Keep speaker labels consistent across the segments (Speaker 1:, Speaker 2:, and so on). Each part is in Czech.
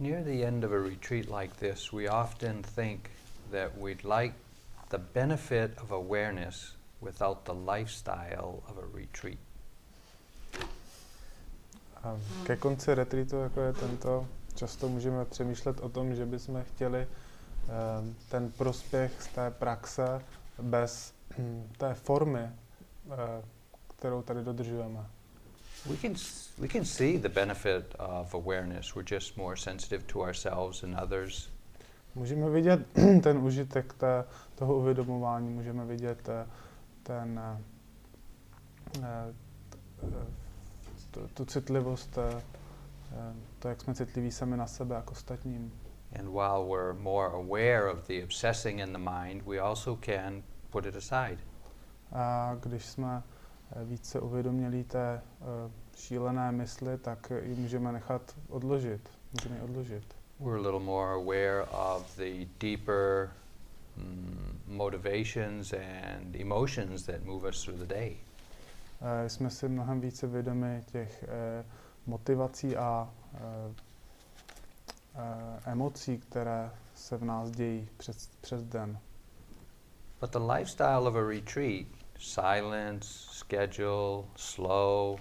Speaker 1: Near the end of a retreat like this, we often think that we'd like the benefit of awareness without the lifestyle of a retreat.
Speaker 2: A ke konci retreatu, jako je tento, často můžeme přemýšlet o tom, že bychom chtěli um, ten prospěch z té praxe bez um, té formy, uh, kterou tady dodržujeme.
Speaker 1: We can, we can see the benefit of awareness. We're just more sensitive to ourselves and others.
Speaker 2: Můžeme vidět ten užitek té, toho uvědomování, můžeme vidět ten, tu, tu citlivost, to, jak jsme citliví sami na sebe jako ostatním.
Speaker 1: And while we're more aware of the obsessing in the mind, we also can put it aside.
Speaker 2: A když jsme více uvědomělí té uh, šílené mysli, tak ji můžeme nechat odložit. Můžeme ji odložit.
Speaker 1: We're a little more aware of the deeper mm, motivations and emotions that move us through the day.
Speaker 2: Uh, jsme si mnohem více vědomi těch uh, motivací a uh, uh, emocí, které se v nás dějí přes, přes den.
Speaker 1: But the lifestyle of a retreat, silence, schedule, slow,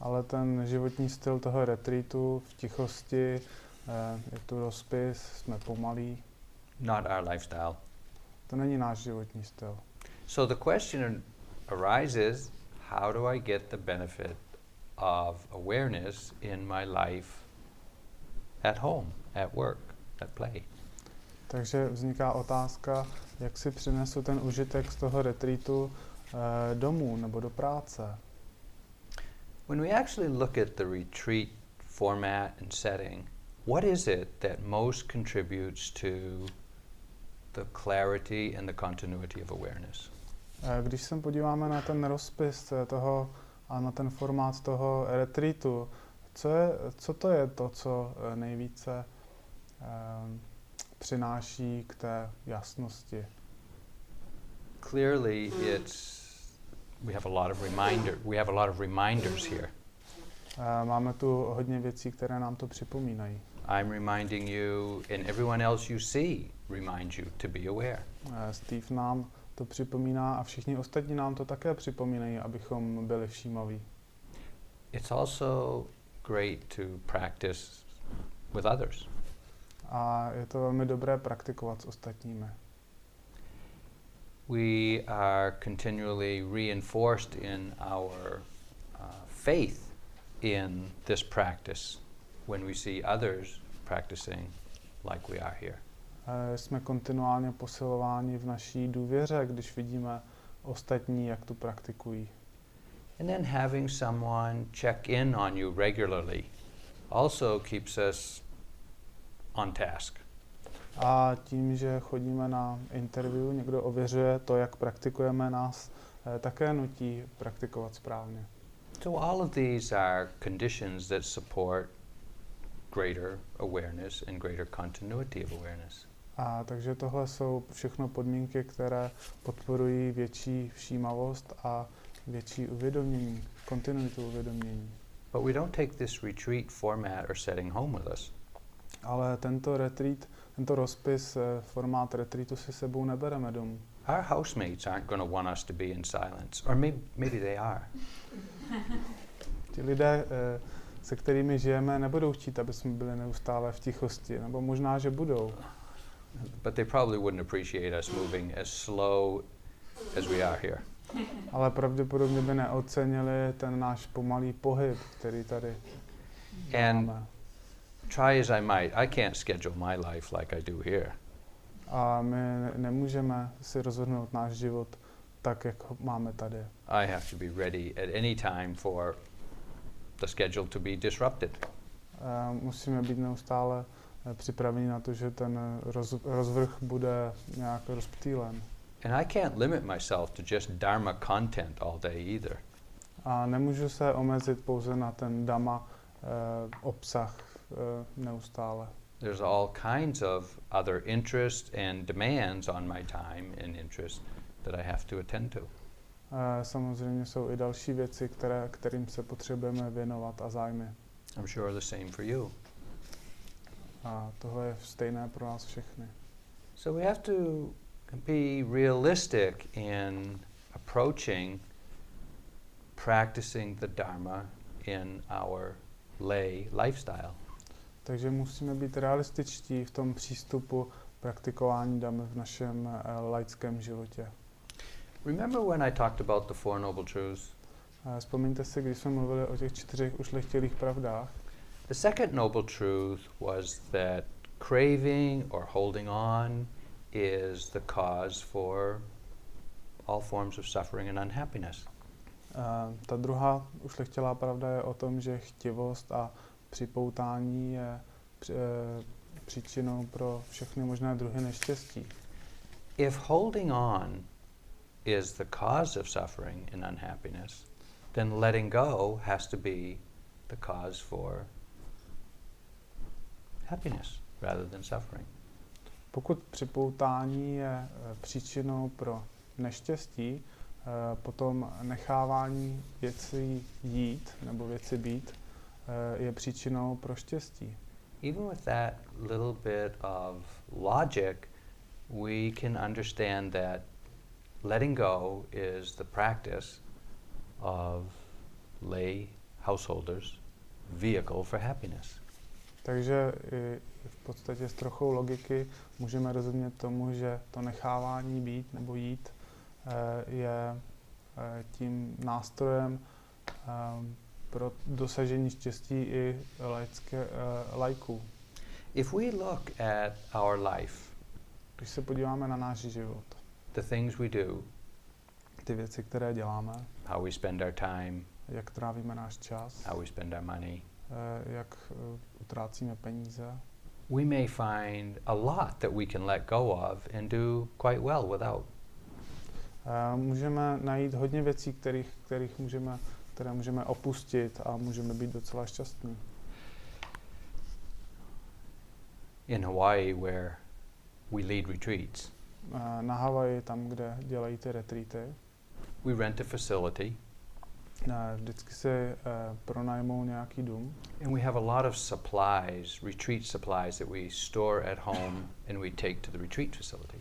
Speaker 2: ale ten životní styl toho retreatu v tichosti, eh, je tu rozpis, jsme pomalí.
Speaker 1: Not our lifestyle.
Speaker 2: To není náš životní styl.
Speaker 1: So the question arises, how do I get the benefit of awareness in my life at home, at work, at play?
Speaker 2: Takže vzniká otázka, jak si přinesu ten užitek z toho retreatu eh, domů nebo do práce.
Speaker 1: When we actually look at the retreat format and setting, what is it that most contributes to the clarity and the continuity of awareness?
Speaker 2: Eh, když se podíváme na ten rozpis eh, toho a na ten formát toho retreatu, co, je, co to je to, co eh, nejvíce um, přináší k té jasnosti?
Speaker 1: Clearly, it's we have a lot of reminder. We have a lot of reminders here.
Speaker 2: Uh, máme tu hodně věcí, které nám to připomínají.
Speaker 1: I'm reminding you, and everyone else you see reminds you to be aware.
Speaker 2: Uh, Steve nám to připomíná a všichni ostatní nám to také připomínají, abychom byli všímaví.
Speaker 1: It's also great to practice with others.
Speaker 2: A je to velmi dobré praktikovat s ostatními.
Speaker 1: we are continually reinforced in our uh, faith in this practice when we see others practicing like we are here.
Speaker 2: Uh, jsme kontinuálně posilováni v naší důvěře, když vidíme ostatní, jak tu praktikují.
Speaker 1: And then having someone check in on you regularly also keeps us on task.
Speaker 2: A tím, že chodíme na interview, někdo ověřuje to, jak praktikujeme, nás eh, také nutí praktikovat správně.
Speaker 1: So all of these are conditions that support greater awareness and greater continuity of awareness.
Speaker 2: A takže tohle jsou všechno podmínky, které podporují větší všímavost a větší uvědomění, kontinuitu uvědomění.
Speaker 1: But we don't take this retreat format or setting home with us.
Speaker 2: Ale tento retreat tento rozpis, eh, formát retreatu si sebou nebereme domů.
Speaker 1: Our housemates aren't going to want us to be in silence, or maybe, maybe they are.
Speaker 2: Ti lidé, eh, se kterými žijeme, nebudou chtít, aby jsme byli neustále v tichosti, nebo možná, že budou.
Speaker 1: But they probably wouldn't appreciate us moving as slow as we are here.
Speaker 2: Ale pravděpodobně by neocenili ten náš pomalý pohyb, který tady
Speaker 1: And máme try as I might, I can't schedule my life like I do here.
Speaker 2: A my nemůžeme si rozhodnout náš život tak, jak máme tady.
Speaker 1: I have to be ready at any time for the schedule to be disrupted.
Speaker 2: Uh, musíme být neustále uh, připraveni na to, že ten roz, rozvrh bude nějak rozptýlen.
Speaker 1: And I can't limit myself to just dharma content all day either.
Speaker 2: A nemůžu se omezit pouze na ten dhamma uh, obsah neustále.
Speaker 1: There's all kinds of other interests and demands on my time and interest that I have to attend to.
Speaker 2: Uh, samozřejmě jsou i další věci, které, kterým se potřebujeme věnovat a zájmy.
Speaker 1: I'm sure the same for you.
Speaker 2: A tohle je stejné pro nás všechny.
Speaker 1: So we have to be realistic in approaching practicing the Dharma in our lay lifestyle.
Speaker 2: Takže musíme být realističtí v tom přístupu praktikování damy v našem uh, laickém životě.
Speaker 1: Remember when I talked about the Four Noble Truths?
Speaker 2: Uh, vzpomeňte si, když jsme mluvili o těch čtyřech ušlechtilých pravdách.
Speaker 1: The second noble truth was that craving or holding on is the cause for all forms of suffering and unhappiness.
Speaker 2: Uh, ta druhá ušlechtilá pravda je o tom, že chtivost a připoutání je uh, příčinou pro všechny možné druhy neštěstí.
Speaker 1: If holding on is the cause of suffering and unhappiness, then letting go has to be the cause for happiness rather than suffering.
Speaker 2: Pokud připoutání je eh, příčinou pro neštěstí, eh, potom nechávání věcí jít nebo věci být eh, je příčinou pro štěstí.
Speaker 1: Even with that little bit of logic, we can understand that letting go is the practice of lay householders' vehicle for happiness.
Speaker 2: Takže i v podstatě s trochou logiky můžeme rozumět tomu, že to nechávání být nebo jít eh, je eh, tím nástrojem eh, pro dosažení štěstí i laické, lajků.
Speaker 1: If we look at our life,
Speaker 2: Když se podíváme na náš život,
Speaker 1: the things we do,
Speaker 2: ty věci, které děláme,
Speaker 1: how we spend our time,
Speaker 2: jak trávíme náš čas,
Speaker 1: how we spend our money,
Speaker 2: jak utrácíme peníze,
Speaker 1: we may find a lot that we can let go of and do quite well without.
Speaker 2: Můžeme najít hodně věcí, kterých, kterých můžeme, které můžeme opustit a můžeme být docela šťastní.
Speaker 1: In Hawaii, where we lead retreats,
Speaker 2: Na Havaji, tam, kde dělají ty retreaty,
Speaker 1: we rent a facility
Speaker 2: vždycky si uh, pronajmou nějaký dům.
Speaker 1: And we have a lot of supplies, retreat supplies that we store at home and we take to the retreat facility.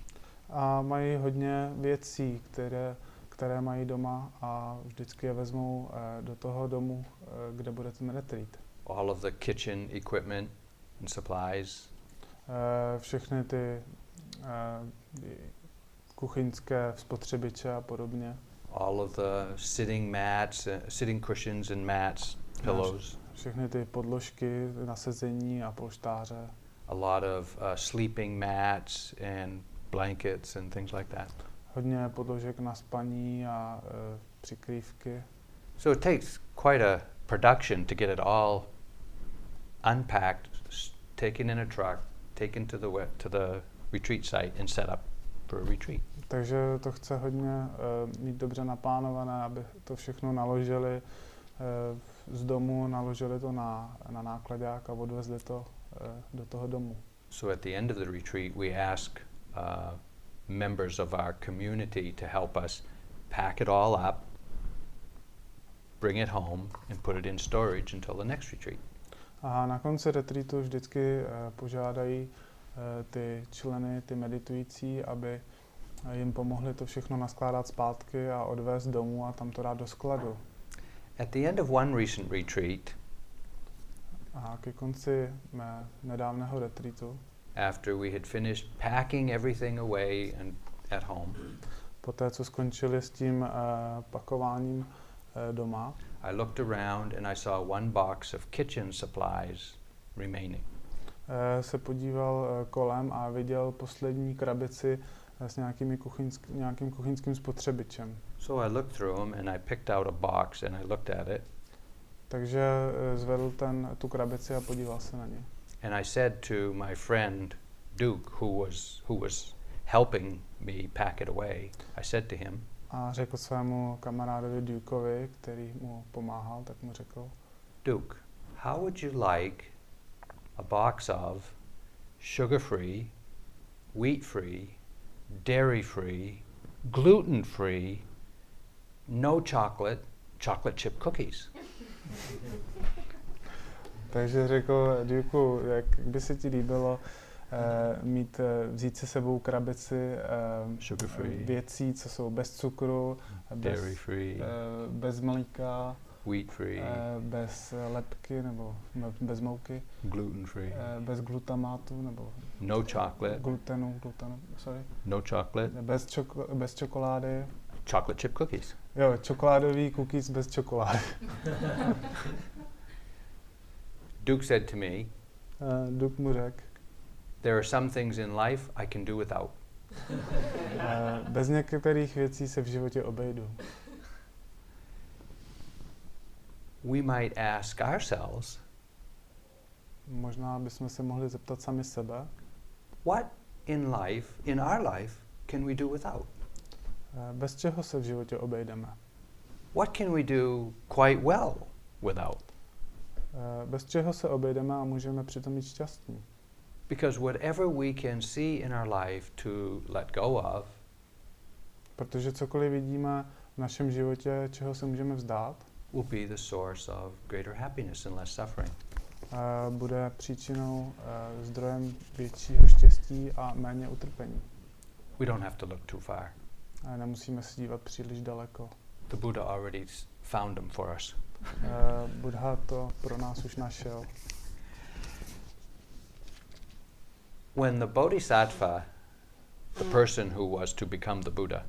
Speaker 2: A mají hodně věcí, které, které mají doma a vždycky je vezmou uh, do toho domu, uh, kde bude ten retreat.
Speaker 1: All of the kitchen equipment and supplies.
Speaker 2: Uh, všechny ty kuchyňské spotřebiče a podobně.
Speaker 1: all of the sitting mats, sitting cushions and mats, pillows.
Speaker 2: Všechny ty podložky na sezení a polštáře.
Speaker 1: A lot of uh, sleeping mats and blankets and things like that.
Speaker 2: Hodně podložek na spaní a uh, přikrývky.
Speaker 1: So it takes quite a production to get it all unpacked, taken in a truck, taken to the to the retreat site and set up for a retreat.
Speaker 2: Takže to chce hodně uh, mít dobře naplánované, aby to všechno naložili uh, z domu, naložili to na, na nákladák a odvezli to uh, do toho domu.
Speaker 1: So at the end of the retreat we ask uh, members of our community to help us pack it all up, bring it home and put it in storage until the next retreat.
Speaker 2: A na konci retreatu vždycky uh, požádají uh, ty členy, ty meditující, aby jim pomohli to všechno naskládat zpátky a odvést domů a tam to dát do skladu.
Speaker 1: At the end of one recent retreat,
Speaker 2: a ke konci mé nedávného retreatu,
Speaker 1: after we had finished packing everything away and at home,
Speaker 2: poté co skončili s tím uh, pakováním uh, doma,
Speaker 1: I looked around and I saw one box of kitchen supplies remaining.
Speaker 2: Uh, se podíval uh, kolem a viděl poslední krabici s nějakými kuchyňsk, nějakým kuchyňským spotřebičem.
Speaker 1: So I looked through them and I picked out a box and I looked at it.
Speaker 2: Takže zvedl ten, tu krabici a podíval se na ně.
Speaker 1: And I said to my friend Duke, who was, who was helping me pack it away, I said to him,
Speaker 2: a řekl svému kamarádovi Dukeovi, který mu pomáhal, tak mu řekl,
Speaker 1: Duke, how would you like a box of sugar-free, wheat-free, dairy-free, gluten-free, no chocolate, chocolate chip cookies?
Speaker 2: Takže řekl Duke, jak by se ti líbilo uh, mít, uh, vzít se sebou krabici uh, věcí, co jsou bez cukru, bez,
Speaker 1: Dairy free.
Speaker 2: Uh, bez mlíka,
Speaker 1: wheat free,
Speaker 2: uh, bez lepky nebo bez mouky,
Speaker 1: gluten free,
Speaker 2: uh, bez glutamátu nebo
Speaker 1: no chocolate,
Speaker 2: glutenu, glutenu, sorry,
Speaker 1: no chocolate,
Speaker 2: bez, čoko, bez čokolády,
Speaker 1: chocolate chip cookies.
Speaker 2: Jo, čokoládový cookies bez čokolády.
Speaker 1: Duke said to me,
Speaker 2: uh, Duke mu řekl,
Speaker 1: there are some things in life I can do without.
Speaker 2: uh, bez některých věcí se v životě obejdu.
Speaker 1: We might ask ourselves,
Speaker 2: možná bychom se mohli zeptat sami sebe,
Speaker 1: what in life, in our life, can we do without?
Speaker 2: Uh, bez čeho se v životě obejdeme?
Speaker 1: What can we do quite well without?
Speaker 2: Uh, bez čeho se obejdeme a můžeme přitom být šťastní?
Speaker 1: Because whatever we can see in our life to let go of,
Speaker 2: protože cokoliv vidíme v našem životě, čeho se můžeme vzdát,
Speaker 1: will be the source of greater happiness and less suffering.
Speaker 2: Uh, bude příčinou uh, zdrojem většího štěstí a méně utrpení.
Speaker 1: We don't have to look too far.
Speaker 2: A nemusíme se dívat příliš daleko.
Speaker 1: The Buddha already found them for us.
Speaker 2: Uh, Buddha to pro nás už našel.
Speaker 1: When the Bodhisattva, the person who was to become the Buddha,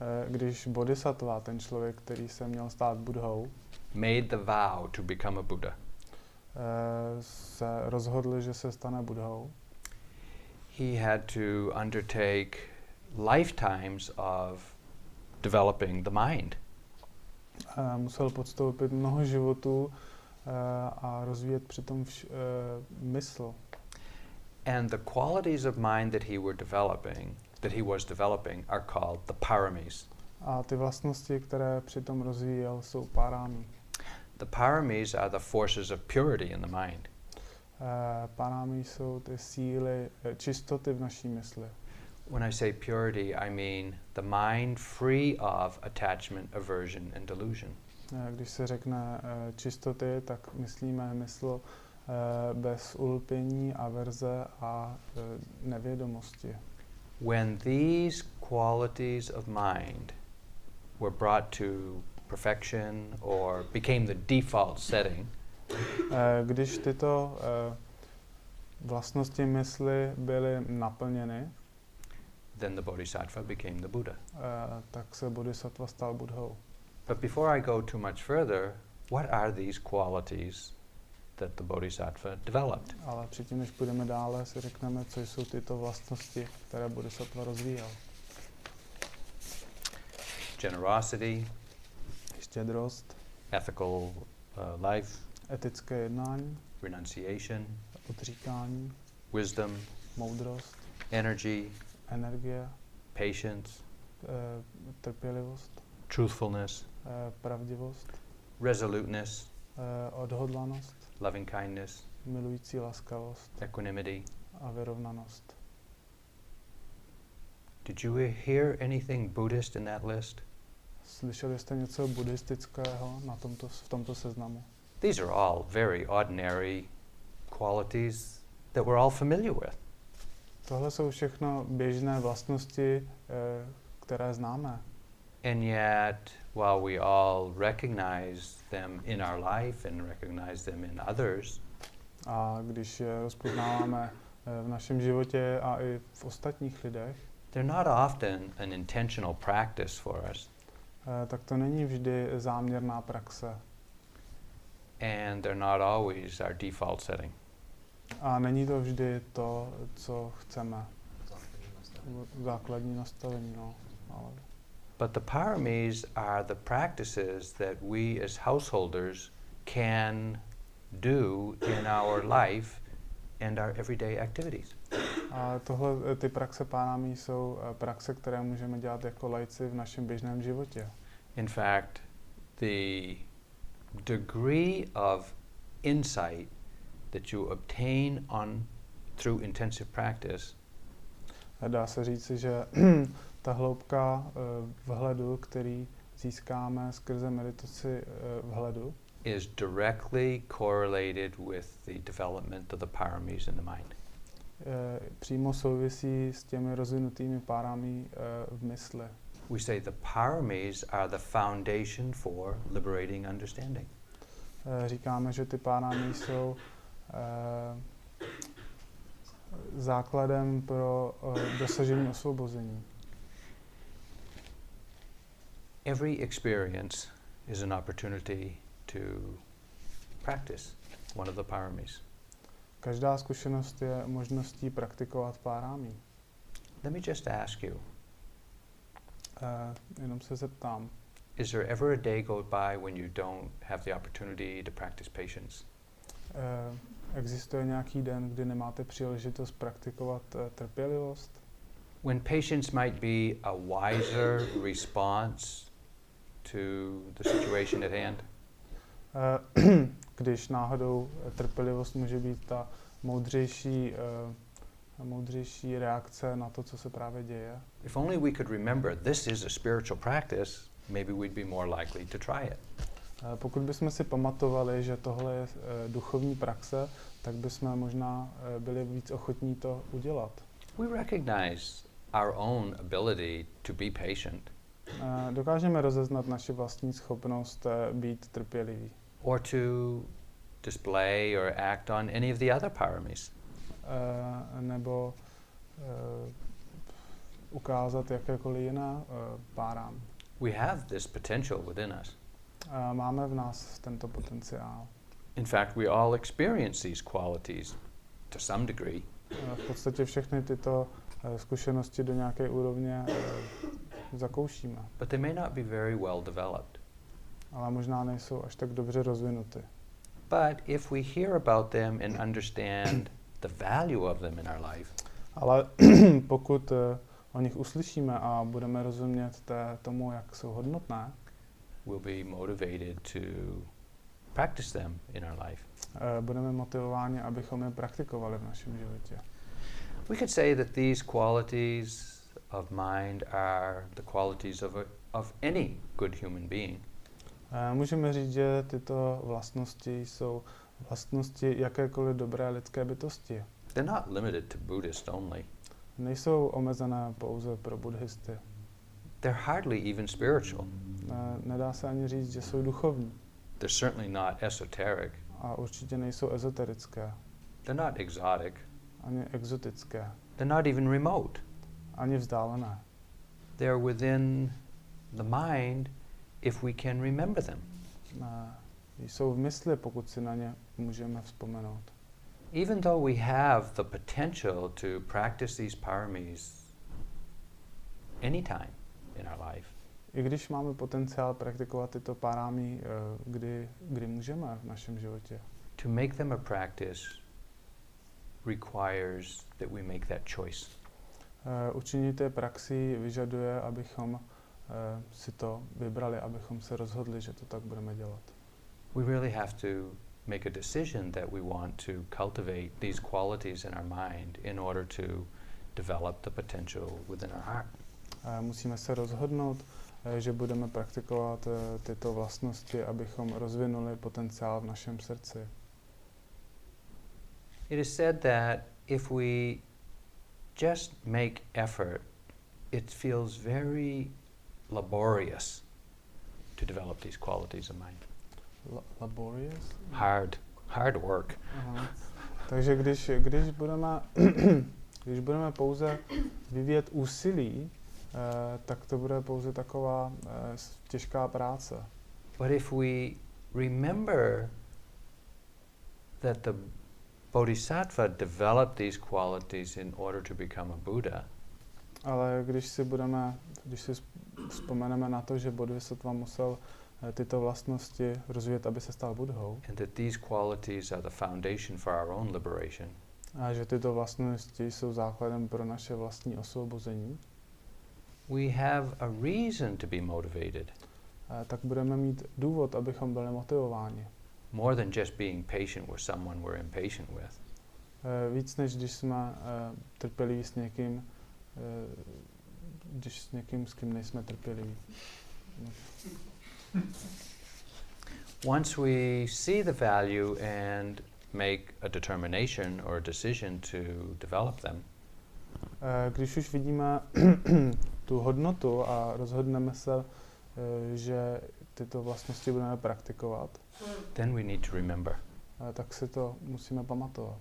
Speaker 2: uh, když Bodhisattva, ten člověk, který se měl stát Budhou,
Speaker 1: made the vow to become a Buddha,
Speaker 2: uh, se rozhodl, že se stane Budhou,
Speaker 1: he had to undertake lifetimes of developing the mind.
Speaker 2: Musel podstoupit mnoho životů uh, a rozvíjet přitom vš, uh, mysl.
Speaker 1: And the qualities of mind that he were developing, that he was developing, are called the paramis.
Speaker 2: A ty vlastnosti, které přitom rozvíjel, jsou parami.
Speaker 1: The paramis are the forces of purity in the mind.
Speaker 2: Uh, parami jsou ty síly čistoty v naší mysli.
Speaker 1: When I say purity, I mean the mind free of attachment, aversion, and delusion.
Speaker 2: Když se řekne uh, čistoty, tak myslíme mysl uh, bez ulpění, averze a uh, nevědomosti.
Speaker 1: When these qualities of mind were brought to perfection or became the default setting,
Speaker 2: když tyto vlastnosti mysli byly naplněny,
Speaker 1: then the bodhisattva became the Buddha.
Speaker 2: Uh, tak se bodhisattva stal Budhou.
Speaker 1: But before I go too much further, what are these qualities that the bodhisattva developed?
Speaker 2: Ale předtím, než půjdeme dále, si řekneme, co jsou tyto vlastnosti, které bodhisattva rozvíjel.
Speaker 1: Generosity,
Speaker 2: štědrost,
Speaker 1: ethical uh, life,
Speaker 2: etické jednání,
Speaker 1: renunciation,
Speaker 2: odříkání,
Speaker 1: wisdom,
Speaker 2: moudrost,
Speaker 1: energy,
Speaker 2: energie,
Speaker 1: patience,
Speaker 2: uh, trpělivost,
Speaker 1: truthfulness,
Speaker 2: uh, pravdivost,
Speaker 1: resoluteness,
Speaker 2: uh, odhodlanost,
Speaker 1: loving kindness,
Speaker 2: milující laskavost,
Speaker 1: equanimity,
Speaker 2: a vyrovnanost.
Speaker 1: Did you hear anything Buddhist in that list?
Speaker 2: Slyšeli jste něco buddhistického na tomto, v tomto seznamu?
Speaker 1: These are all very ordinary qualities that we're all familiar with.
Speaker 2: Tohle jsou všechno běžné vlastnosti, eh, které známe.
Speaker 1: And yet, while we all recognize them in our life and recognize them in others,
Speaker 2: a když je rozpoznáváme eh, v našem životě a i v ostatních lidech,
Speaker 1: they're not often an intentional practice for us.
Speaker 2: Uh, tak to není vždy záměrná praxe.
Speaker 1: And they're not always our default setting.
Speaker 2: A není to vždy to, co chceme. Základní nastavení, no. Ale.
Speaker 1: But the paramis are the practices that we as householders can do in our life and our everyday activities.
Speaker 2: A tohle, ty praxe pánami jsou eh, praxe, které můžeme dělat jako lajci v našem běžném životě.
Speaker 1: In fact, the degree of insight that you obtain on through intensive practice
Speaker 2: Dá se říci, že ta hloubka uh, vhledu, který získáme skrze meditaci uh, vhledu,
Speaker 1: is directly correlated with the development of the paramis in the mind.
Speaker 2: eh, přímo souvisí s těmi rozvinutými párami eh, v mysli.
Speaker 1: We say the paramis are the foundation for liberating understanding.
Speaker 2: Říkáme, že ty párami jsou základem pro eh, dosažení osvobození.
Speaker 1: Every experience is an opportunity to practice one of the paramis.
Speaker 2: Každá zkušenost je možností praktikovat párámi.
Speaker 1: Let me just ask you
Speaker 2: Eh, jenom se zeptám,
Speaker 1: is there ever a day go by when you don't have the opportunity to practice patience?
Speaker 2: eh, existuje nějaký den, kdy nemáte příležitost praktikovat eh, trpělivost?
Speaker 1: When patience might be a wiser response to the situation at hand?
Speaker 2: Eh, když náhodou eh, trpělivost může být ta moudřejší, eh, moudřejší reakce na to, co se právě děje.
Speaker 1: If only we could remember this is a spiritual practice, maybe we'd be more likely to try it.
Speaker 2: Eh, Pokud bychom si pamatovali, že tohle je eh, duchovní praxe, tak bychom možná eh, byli víc ochotní to udělat.
Speaker 1: We recognize our own ability to be patient
Speaker 2: Dokážeme rozeznat naši vlastní schopnost být trpělivý.
Speaker 1: or to display or act on any of the other paramis.
Speaker 2: Nebo ukázat jakékoliv jiné eh, párám.
Speaker 1: We have this potential within us.
Speaker 2: Máme v nás tento potenciál.
Speaker 1: In fact, we all experience these qualities to some degree.
Speaker 2: V podstatě všechny tyto eh, zkušenosti do nějaké úrovně eh, zakoušíme,
Speaker 1: but they may not be very well developed.
Speaker 2: ale možná nejsou až tak dobře rozvinuty.
Speaker 1: But if we hear about them and understand the value of them in our life,
Speaker 2: Ale pokud eh, o nich uslyšíme a budeme rozumět té, tomu, jak jsou hodnotné,
Speaker 1: we'll be motivated to practice them in our life.
Speaker 2: eh, budeme motivováni, abychom je praktikovali v našem životě.
Speaker 1: We could say that these qualities of mind are the qualities of, a, of any good human being.
Speaker 2: Eh, Můžeme říct, že tyto vlastnosti jsou vlastnosti jakékoliv dobré lidské bytosti.
Speaker 1: They're not limited to Buddhists only.
Speaker 2: Nejsou omezené pouze pro buddhisty.
Speaker 1: They're hardly even spiritual.
Speaker 2: Nedá se ani říct, že jsou duchovní
Speaker 1: They're certainly not esoteric.
Speaker 2: a určitě nejsou ezoterické,
Speaker 1: They're not exotic.
Speaker 2: ani exotické,
Speaker 1: They're not even remote.
Speaker 2: ani vzdálené.
Speaker 1: They're within the mind if we can remember them.
Speaker 2: Jsou v mysli, pokud si na ně můžeme vzpomenout.
Speaker 1: Even though we have the potential to practice these paramis anytime in our life,
Speaker 2: I když máme potenciál praktikovat tyto parámy, eh, kdy, kdy můžeme v našem životě,
Speaker 1: to make them a practice requires that we make that choice.
Speaker 2: Eh, Učinit té praxi vyžaduje, abychom eh, si to vybrali, abychom se rozhodli, že to tak budeme dělat.
Speaker 1: We really have to make a decision that we want to cultivate these qualities in our mind in order to develop the potential within our heart.
Speaker 2: Musíme se rozhodnout, eh, že budeme praktikovat eh, tyto vlastnosti, abychom rozvinuli potenciál v našem srdci.
Speaker 1: It is said that if we just make effort, it feels very laborious to develop these qualities of mind.
Speaker 2: La- laborious?
Speaker 1: Hard, hard work.
Speaker 2: Aha. Takže když, když, budeme, když budeme pouze vyvíjet úsilí, tak to bude pouze taková eh, těžká práce.
Speaker 1: But if we remember that the Bodhisattva developed these qualities in order to become a Buddha,
Speaker 2: Ale když si budeme, když si vzpomeneme na to, že Bodhisattva musel eh, tyto vlastnosti rozvíjet, aby se stal Budhou,
Speaker 1: and that these qualities are the foundation for our own liberation,
Speaker 2: a že tyto vlastnosti jsou základem pro naše vlastní osvobození,
Speaker 1: we have a reason to be motivated
Speaker 2: eh, tak budeme mít důvod, abychom byli motivováni.
Speaker 1: more than just being patient with someone we're impatient with.
Speaker 2: Eh, Víc než když jsme eh, trpěliví s někým, eh, když s někým, s kým nejsme trpěliví.
Speaker 1: Once we see the value and make a determination or a decision to develop them,
Speaker 2: Když už vidíme tu hodnotu a rozhodneme se, eh, že tyto vlastnosti budeme praktikovat,
Speaker 1: then we need to remember.
Speaker 2: tak si to musíme pamatovat.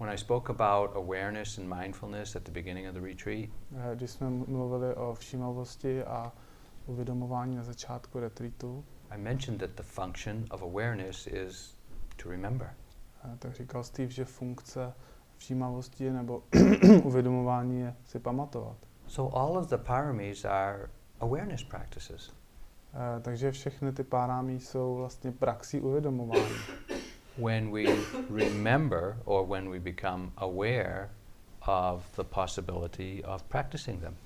Speaker 1: When I spoke about awareness and mindfulness at the beginning of the retreat,
Speaker 2: Eh, Když jsme mluvili o všímavosti a uvědomování na začátku retreatu,
Speaker 1: I mentioned that the function of awareness is to remember.
Speaker 2: eh, tak říkal Steve, že funkce všímavosti nebo uvědomování je si pamatovat.
Speaker 1: So all of the paramis are awareness practices.
Speaker 2: Eh, Takže všechny ty párámí jsou vlastně praxí uvědomování.
Speaker 1: When we remember or when we become aware of the possibility of practicing them.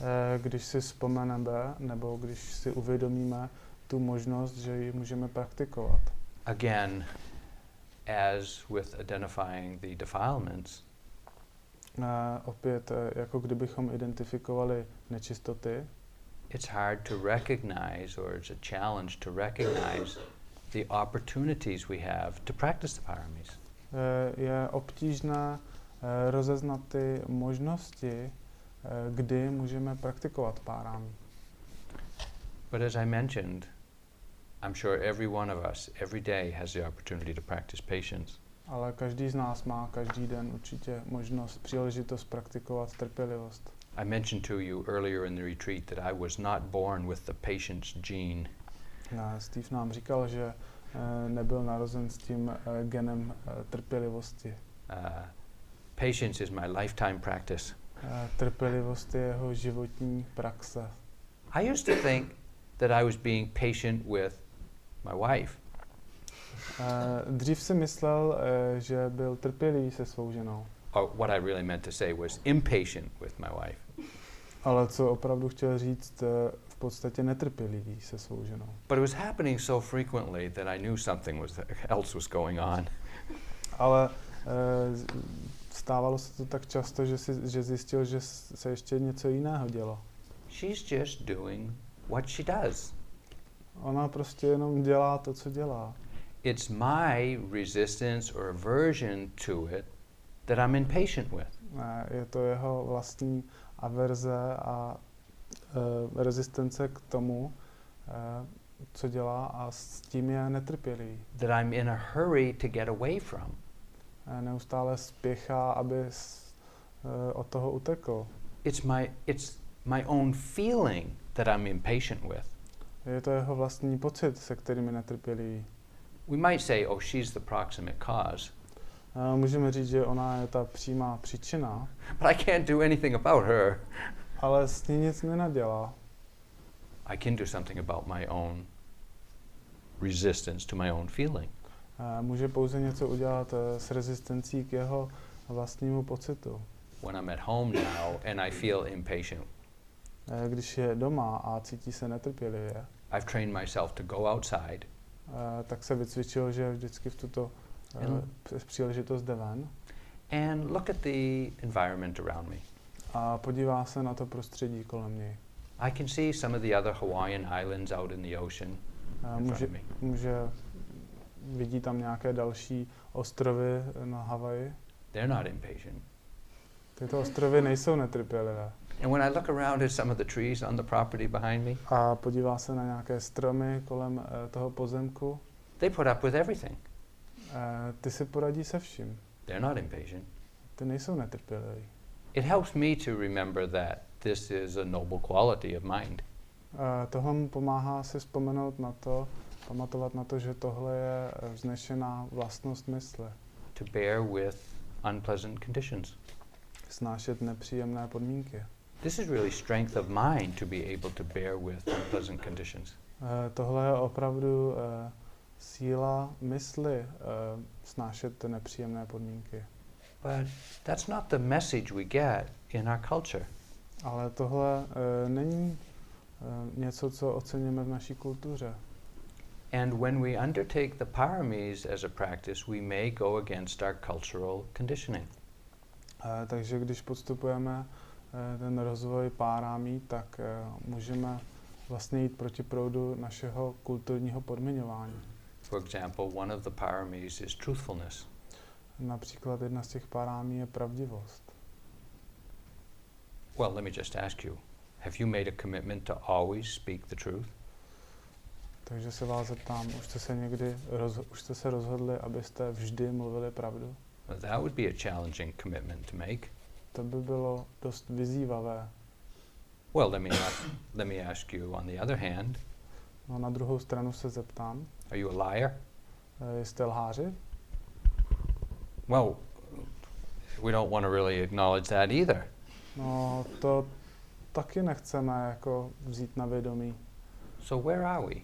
Speaker 2: Eh, Když si vzpomeneme nebo když si uvědomíme tu možnost, že ji můžeme praktikovat.
Speaker 1: Again, as with identifying the defilements,
Speaker 2: Eh, Opět, eh, jako kdybychom identifikovali nečistoty,
Speaker 1: it's hard to recognize, or it's a challenge to recognize the opportunities we have to practice the paramis.
Speaker 2: eh, je obtížné eh, rozeznat ty možnosti, kdy můžeme praktikovat párámí.
Speaker 1: But as I mentioned, I'm sure every one of us every day has the opportunity to practice patience.
Speaker 2: Ale každý z nás má každý den určitě možnost, příležitost praktikovat trpělivost.
Speaker 1: I mentioned to you earlier in the retreat that I was not born with the patience gene.
Speaker 2: Eh, Steve nám říkal, že eh, nebyl narozen s tím eh, genem eh, trpělivosti.
Speaker 1: Uh, patience is my lifetime practice.
Speaker 2: Eh, Trpělivost je jeho životní praxe.
Speaker 1: I used to think that I was being patient with my wife.
Speaker 2: Dřív si myslel, eh, že byl trpělivý se svou ženou,
Speaker 1: Or what I really meant to say was impatient with my wife.
Speaker 2: ale co opravdu chtěl říct, eh, v podstatě netrpělivý se svou ženou.
Speaker 1: But it was happening so frequently that I knew something was else was going on.
Speaker 2: Ale eh, stávalo se to tak často, že, si, že zjistil, že se ještě něco jiného dělo.
Speaker 1: She's just doing what she does.
Speaker 2: Ona prostě jenom dělá to, co dělá.
Speaker 1: It's my resistance or aversion to it that I'm impatient with.
Speaker 2: Je to jeho vlastní averze a eh, rezistence k tomu, eh, co dělá a s tím je netrpělivý.
Speaker 1: That I'm in a hurry to get away from.
Speaker 2: Eh, Neustále spěchá, aby s, eh, od toho utekl.
Speaker 1: It's my it's my own feeling that I'm impatient with.
Speaker 2: Je to jeho vlastní pocit, se kterým je netrpělivý.
Speaker 1: We might say, oh, she's the proximate cause,
Speaker 2: Eh, Můžeme říct, že ona je ta přímá příčina,
Speaker 1: but I can't do anything about her.
Speaker 2: ale s ní nic nenadělá.
Speaker 1: I can do something about my own resistance to my own feeling.
Speaker 2: Eh, Může pouze něco udělat eh, s rezistencí k jeho vlastnímu pocitu.
Speaker 1: When I'm at home now and I feel impatient,
Speaker 2: Když je doma a cítí se netrpělivě,
Speaker 1: I've trained myself to go outside
Speaker 2: tak se vycvičil, že vždycky v tuto eh, příležitost jde ven
Speaker 1: and look at the environment around me.
Speaker 2: a podívá se na to prostředí kolem něj.
Speaker 1: I can see some of the other Hawaiian islands out in the ocean in
Speaker 2: Může, může vidí tam nějaké další ostrovy na Havaji.
Speaker 1: They're not impatient.
Speaker 2: Tyto ostrovy nejsou netrpělivé.
Speaker 1: And when I look around at some of the trees on the property behind me,
Speaker 2: A podívá se na nějaké stromy kolem eh, toho pozemku.
Speaker 1: they put up with everything.
Speaker 2: Eh, Ty si poradí se vším.
Speaker 1: They're not impatient.
Speaker 2: Ty nejsou netrpěliví.
Speaker 1: It helps me to remember that this is a noble quality of mind.
Speaker 2: Eh, Tohle mu pomáhá si vzpomenout na to, pamatovat na to, že tohle je vznešená vlastnost mysli.
Speaker 1: to bear with unpleasant conditions.
Speaker 2: Snášet nepříjemné podmínky.
Speaker 1: This is really strength of mind to be able to bear with unpleasant conditions.
Speaker 2: Eh, Tohle je opravdu eh, síla mysli eh, snášet nepříjemné podmínky.
Speaker 1: But that's not the message we get in our culture.
Speaker 2: Ale tohle není něco, co oceněme v naší kultuře.
Speaker 1: And when we undertake the paramis as a practice, we may go against our cultural conditioning.
Speaker 2: Eh, Takže když podstupujeme ten rozvoj párámí, tak eh, můžeme vlastně jít proti proudu našeho kulturního podmiňování.
Speaker 1: For example, one of the paramis is truthfulness.
Speaker 2: Například jedna z těch parámí je pravdivost.
Speaker 1: Well, let me just ask you have you made a commitment to always speak the truth?
Speaker 2: Takže se vás zeptám, už jste se někdy roz, už jste se rozhodli, abyste vždy mluvili pravdu?
Speaker 1: Well, that would be a challenging commitment to make.
Speaker 2: To by bylo dost vyzývavé.
Speaker 1: Well, let me ask, let me ask you on the other hand,
Speaker 2: No na druhou stranu se zeptám,
Speaker 1: are you a liar?
Speaker 2: eh, jste lháři?
Speaker 1: Well, we don't want to really acknowledge that either.
Speaker 2: No to taky nechceme jako vzít na vědomí.
Speaker 1: So where are we?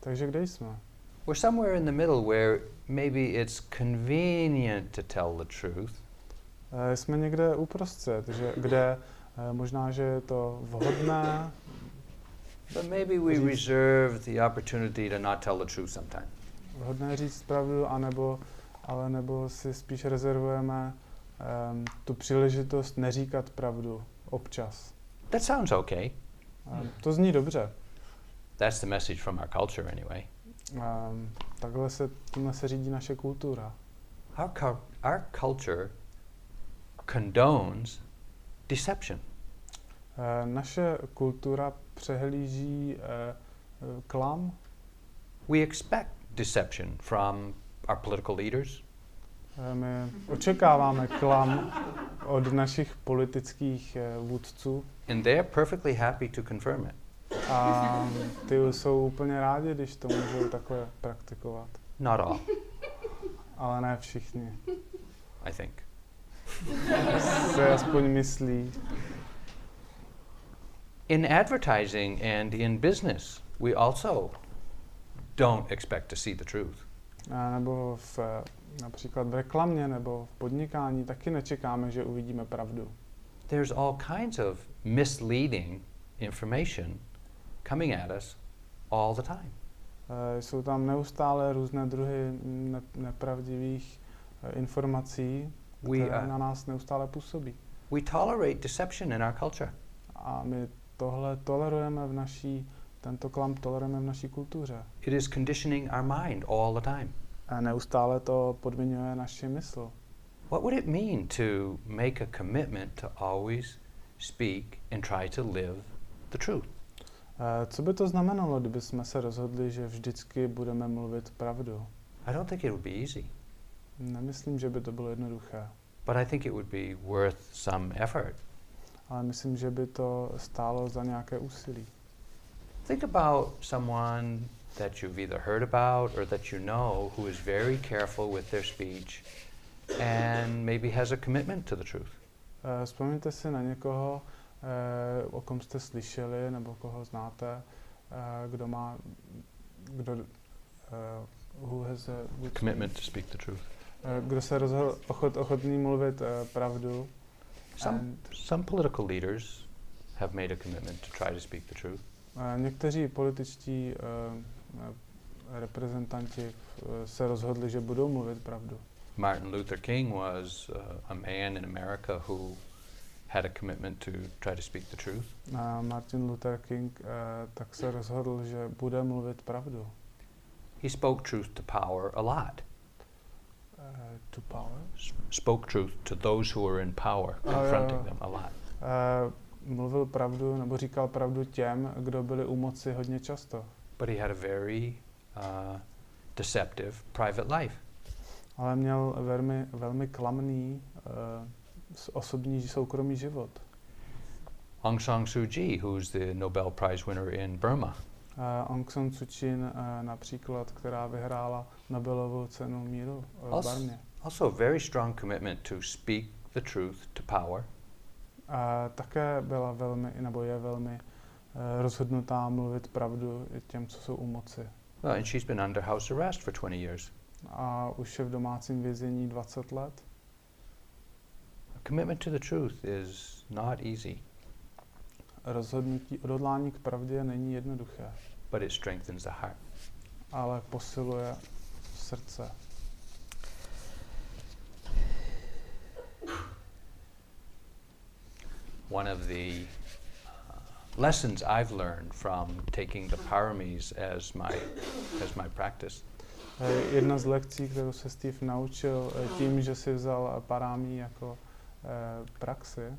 Speaker 2: Takže kde jsme?
Speaker 1: We're somewhere in the middle where maybe it's convenient to tell the truth,
Speaker 2: Jsme někde uprostřed, že, kde eh, možná, že je to vhodné,
Speaker 1: but maybe we
Speaker 2: Říct-
Speaker 1: reserve the opportunity to not tell the truth sometime.
Speaker 2: vhodné říct pravdu, anebo, ale nebo si spíš rezervujeme um, tu příležitost neříkat pravdu občas.
Speaker 1: That sounds okay.
Speaker 2: Um, to zní dobře.
Speaker 1: That's the message from our culture anyway.
Speaker 2: Um, takhle se, tímhle se řídí naše kultura.
Speaker 1: Our, our culture condones deception.
Speaker 2: Eh, naše kultura přehlíží eh, eh, klam.
Speaker 1: We expect deception from our political leaders,
Speaker 2: my očekáváme klam od našich politických vůdců
Speaker 1: and they're perfectly happy to confirm it.
Speaker 2: a ty jsou úplně rádi, když to můžou takhle praktikovat.
Speaker 1: Not all,
Speaker 2: Ale ne všichni.
Speaker 1: I think.
Speaker 2: Se aspoň myslí.
Speaker 1: In advertising and in business, we also don't expect to see the truth.
Speaker 2: A nebo v, eh, například v reklamě nebo v podnikání taky nečekáme, že uvidíme pravdu.
Speaker 1: There's all kinds of misleading information coming at us all the time.
Speaker 2: Eh, Jsou tam neustále různé druhy ne- nepravdivých eh, informací,
Speaker 1: We, uh,
Speaker 2: na nás neustále působí.
Speaker 1: we tolerate deception in our culture.
Speaker 2: A my tohle tolerujeme v naší, tento klam tolerujeme v naší kultuře.
Speaker 1: It is conditioning our mind all the time.
Speaker 2: A neustále to podmiňuje naši mysl.
Speaker 1: What would it mean to make a commitment to always speak and try to live the truth?
Speaker 2: Eh, Co by to znamenalo, kdyby jsme se rozhodli, že vždycky budeme mluvit pravdu?
Speaker 1: I don't think it would be easy,
Speaker 2: Nemyslím, že by to bylo jednoduché,
Speaker 1: but I think it would be worth some effort.
Speaker 2: ale myslím, že by to stálo za nějaké úsilí.
Speaker 1: Think about someone that you've either heard about or that you know who is very careful with their speech and maybe has a commitment to the truth.
Speaker 2: Eh, Vzpomeňte si na někoho, eh, o kom jste slyšeli nebo koho znáte, eh, kdo má, kdo, who has a,
Speaker 1: Commitment to speak the truth.
Speaker 2: Eh, kdo se rozhodl ochot, ochotný mluvit eh, pravdu.
Speaker 1: Some, some political leaders have made a commitment to try to speak the truth.
Speaker 2: eh, někteří političtí reprezentanti se rozhodli, že budou mluvit pravdu.
Speaker 1: Martin Luther King was uh, a man in America who had a commitment to try to speak the truth.
Speaker 2: A Martin Luther King eh, tak se rozhodl, že bude mluvit pravdu.
Speaker 1: He spoke truth to power a lot.
Speaker 2: Eh, to power.
Speaker 1: Spoke truth to those who were in power,
Speaker 2: Oh,
Speaker 1: confronting
Speaker 2: yeah.
Speaker 1: them a lot.
Speaker 2: Eh, mluvil pravdu nebo říkal pravdu těm, kdo byli u moci hodně často.
Speaker 1: But he had a very uh, deceptive private life.
Speaker 2: Ale měl velmi, velmi klamný uh, osobní soukromý život.
Speaker 1: Aung San Suu Kyi, who's the Nobel Prize winner in Burma,
Speaker 2: Uh, Aung San Suu Kyi uh, například, která vyhrála Nobelovu cenu míru uh, v
Speaker 1: Also-
Speaker 2: Barmě.
Speaker 1: also a very strong commitment to speak the truth to power.
Speaker 2: A také byla velmi, nebo je velmi uh, rozhodnutá mluvit pravdu i těm, co jsou u moci.
Speaker 1: Well, and she's been under house arrest for 20 years.
Speaker 2: A už je v domácím vězení 20 let.
Speaker 1: A commitment to the truth is not easy,
Speaker 2: Rozhodnutí, odhodlání k pravdě není jednoduché,
Speaker 1: but it strengthens the heart.
Speaker 2: ale posiluje srdce.
Speaker 1: One of the uh, lessons I've learned from taking the paramis as my as my practice
Speaker 2: Eh, Jedna z lekcí, kterou se Steve naučil eh, tím, že si vzal parámí jako eh, praxi.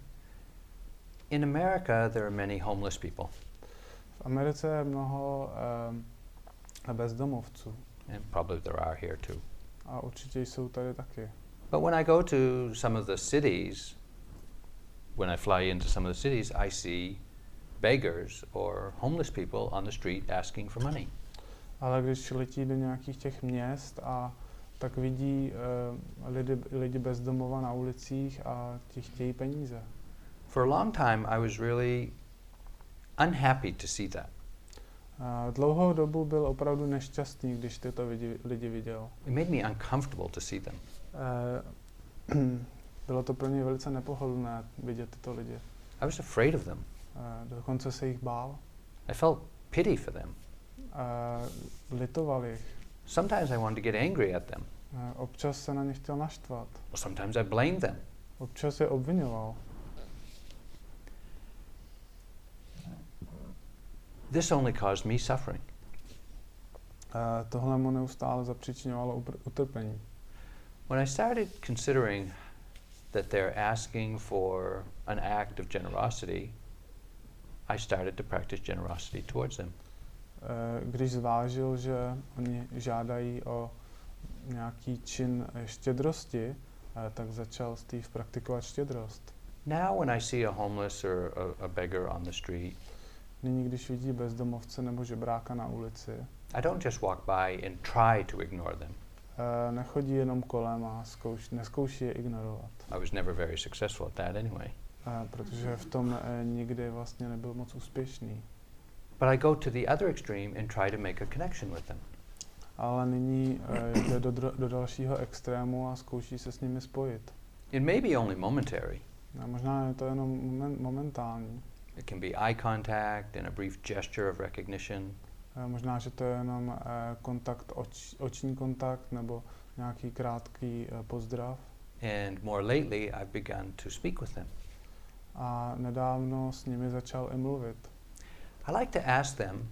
Speaker 1: In America, there are many homeless people,
Speaker 2: V Americe je mnoho eh, bezdomovců
Speaker 1: and probably there are here too.
Speaker 2: a určitě jsou tady taky.
Speaker 1: But when I go to some of the cities, when I fly into some of the cities, I see beggars or homeless people on the street asking for money.
Speaker 2: Ale když letí do nějakých těch měst a tak vidí uh, lidi, lidi bezdomova na ulicích a ti chtějí peníze.
Speaker 1: For a long time, I was really unhappy to see that.
Speaker 2: Uh, dlouhou dobu byl opravdu nešťastný, když tyto lidi, lidi viděl.
Speaker 1: It made me uncomfortable to see them.
Speaker 2: Uh, bylo to pro něj velice nepohodlné vidět tyto lidi.
Speaker 1: I was afraid of them.
Speaker 2: Uh, dokonce se jich bál.
Speaker 1: I felt pity for them.
Speaker 2: Uh, litoval jich.
Speaker 1: Sometimes I wanted to get angry at them.
Speaker 2: Uh, občas se na ně chtěl naštvat.
Speaker 1: Well, sometimes I blamed them.
Speaker 2: Občas je obvinoval.
Speaker 1: This only caused me suffering.
Speaker 2: Uh, tohle mu neustále zapříčiňovalo upr- utrpení.
Speaker 1: When I started considering that they're asking for an act of generosity, I started to practice generosity towards them.
Speaker 2: Uh, když zvážil, že oni žádají o nějaký čin štědrosti, uh, tak začal Steve praktikovat štědrost.
Speaker 1: Now, when I see a homeless or a, a beggar on the street,
Speaker 2: Nyní, když vidí bezdomovce nebo žebráka na ulici,
Speaker 1: I don't just walk by and try to ignore them.
Speaker 2: uh, nechodí jenom kolem a zkouš, neskouší je ignorovat.
Speaker 1: I was never very successful at that anyway.
Speaker 2: Uh, protože v tom uh, nikdy vlastně nebyl moc úspěšný.
Speaker 1: But I go to the other extreme and try to make a connection with them.
Speaker 2: Ale nyní uh, jde do, dro- do dalšího extrému a zkouší se s nimi spojit.
Speaker 1: It may be only momentary.
Speaker 2: A možná je to jenom moment, momentální.
Speaker 1: It can be eye contact and a brief gesture of recognition.
Speaker 2: Eh, Možná, že to je jenom eh, kontakt, oč, oční kontakt nebo nějaký krátký eh, pozdrav.
Speaker 1: And more lately, I've begun to speak with them.
Speaker 2: A nedávno s nimi začal i mluvit.
Speaker 1: I like to ask them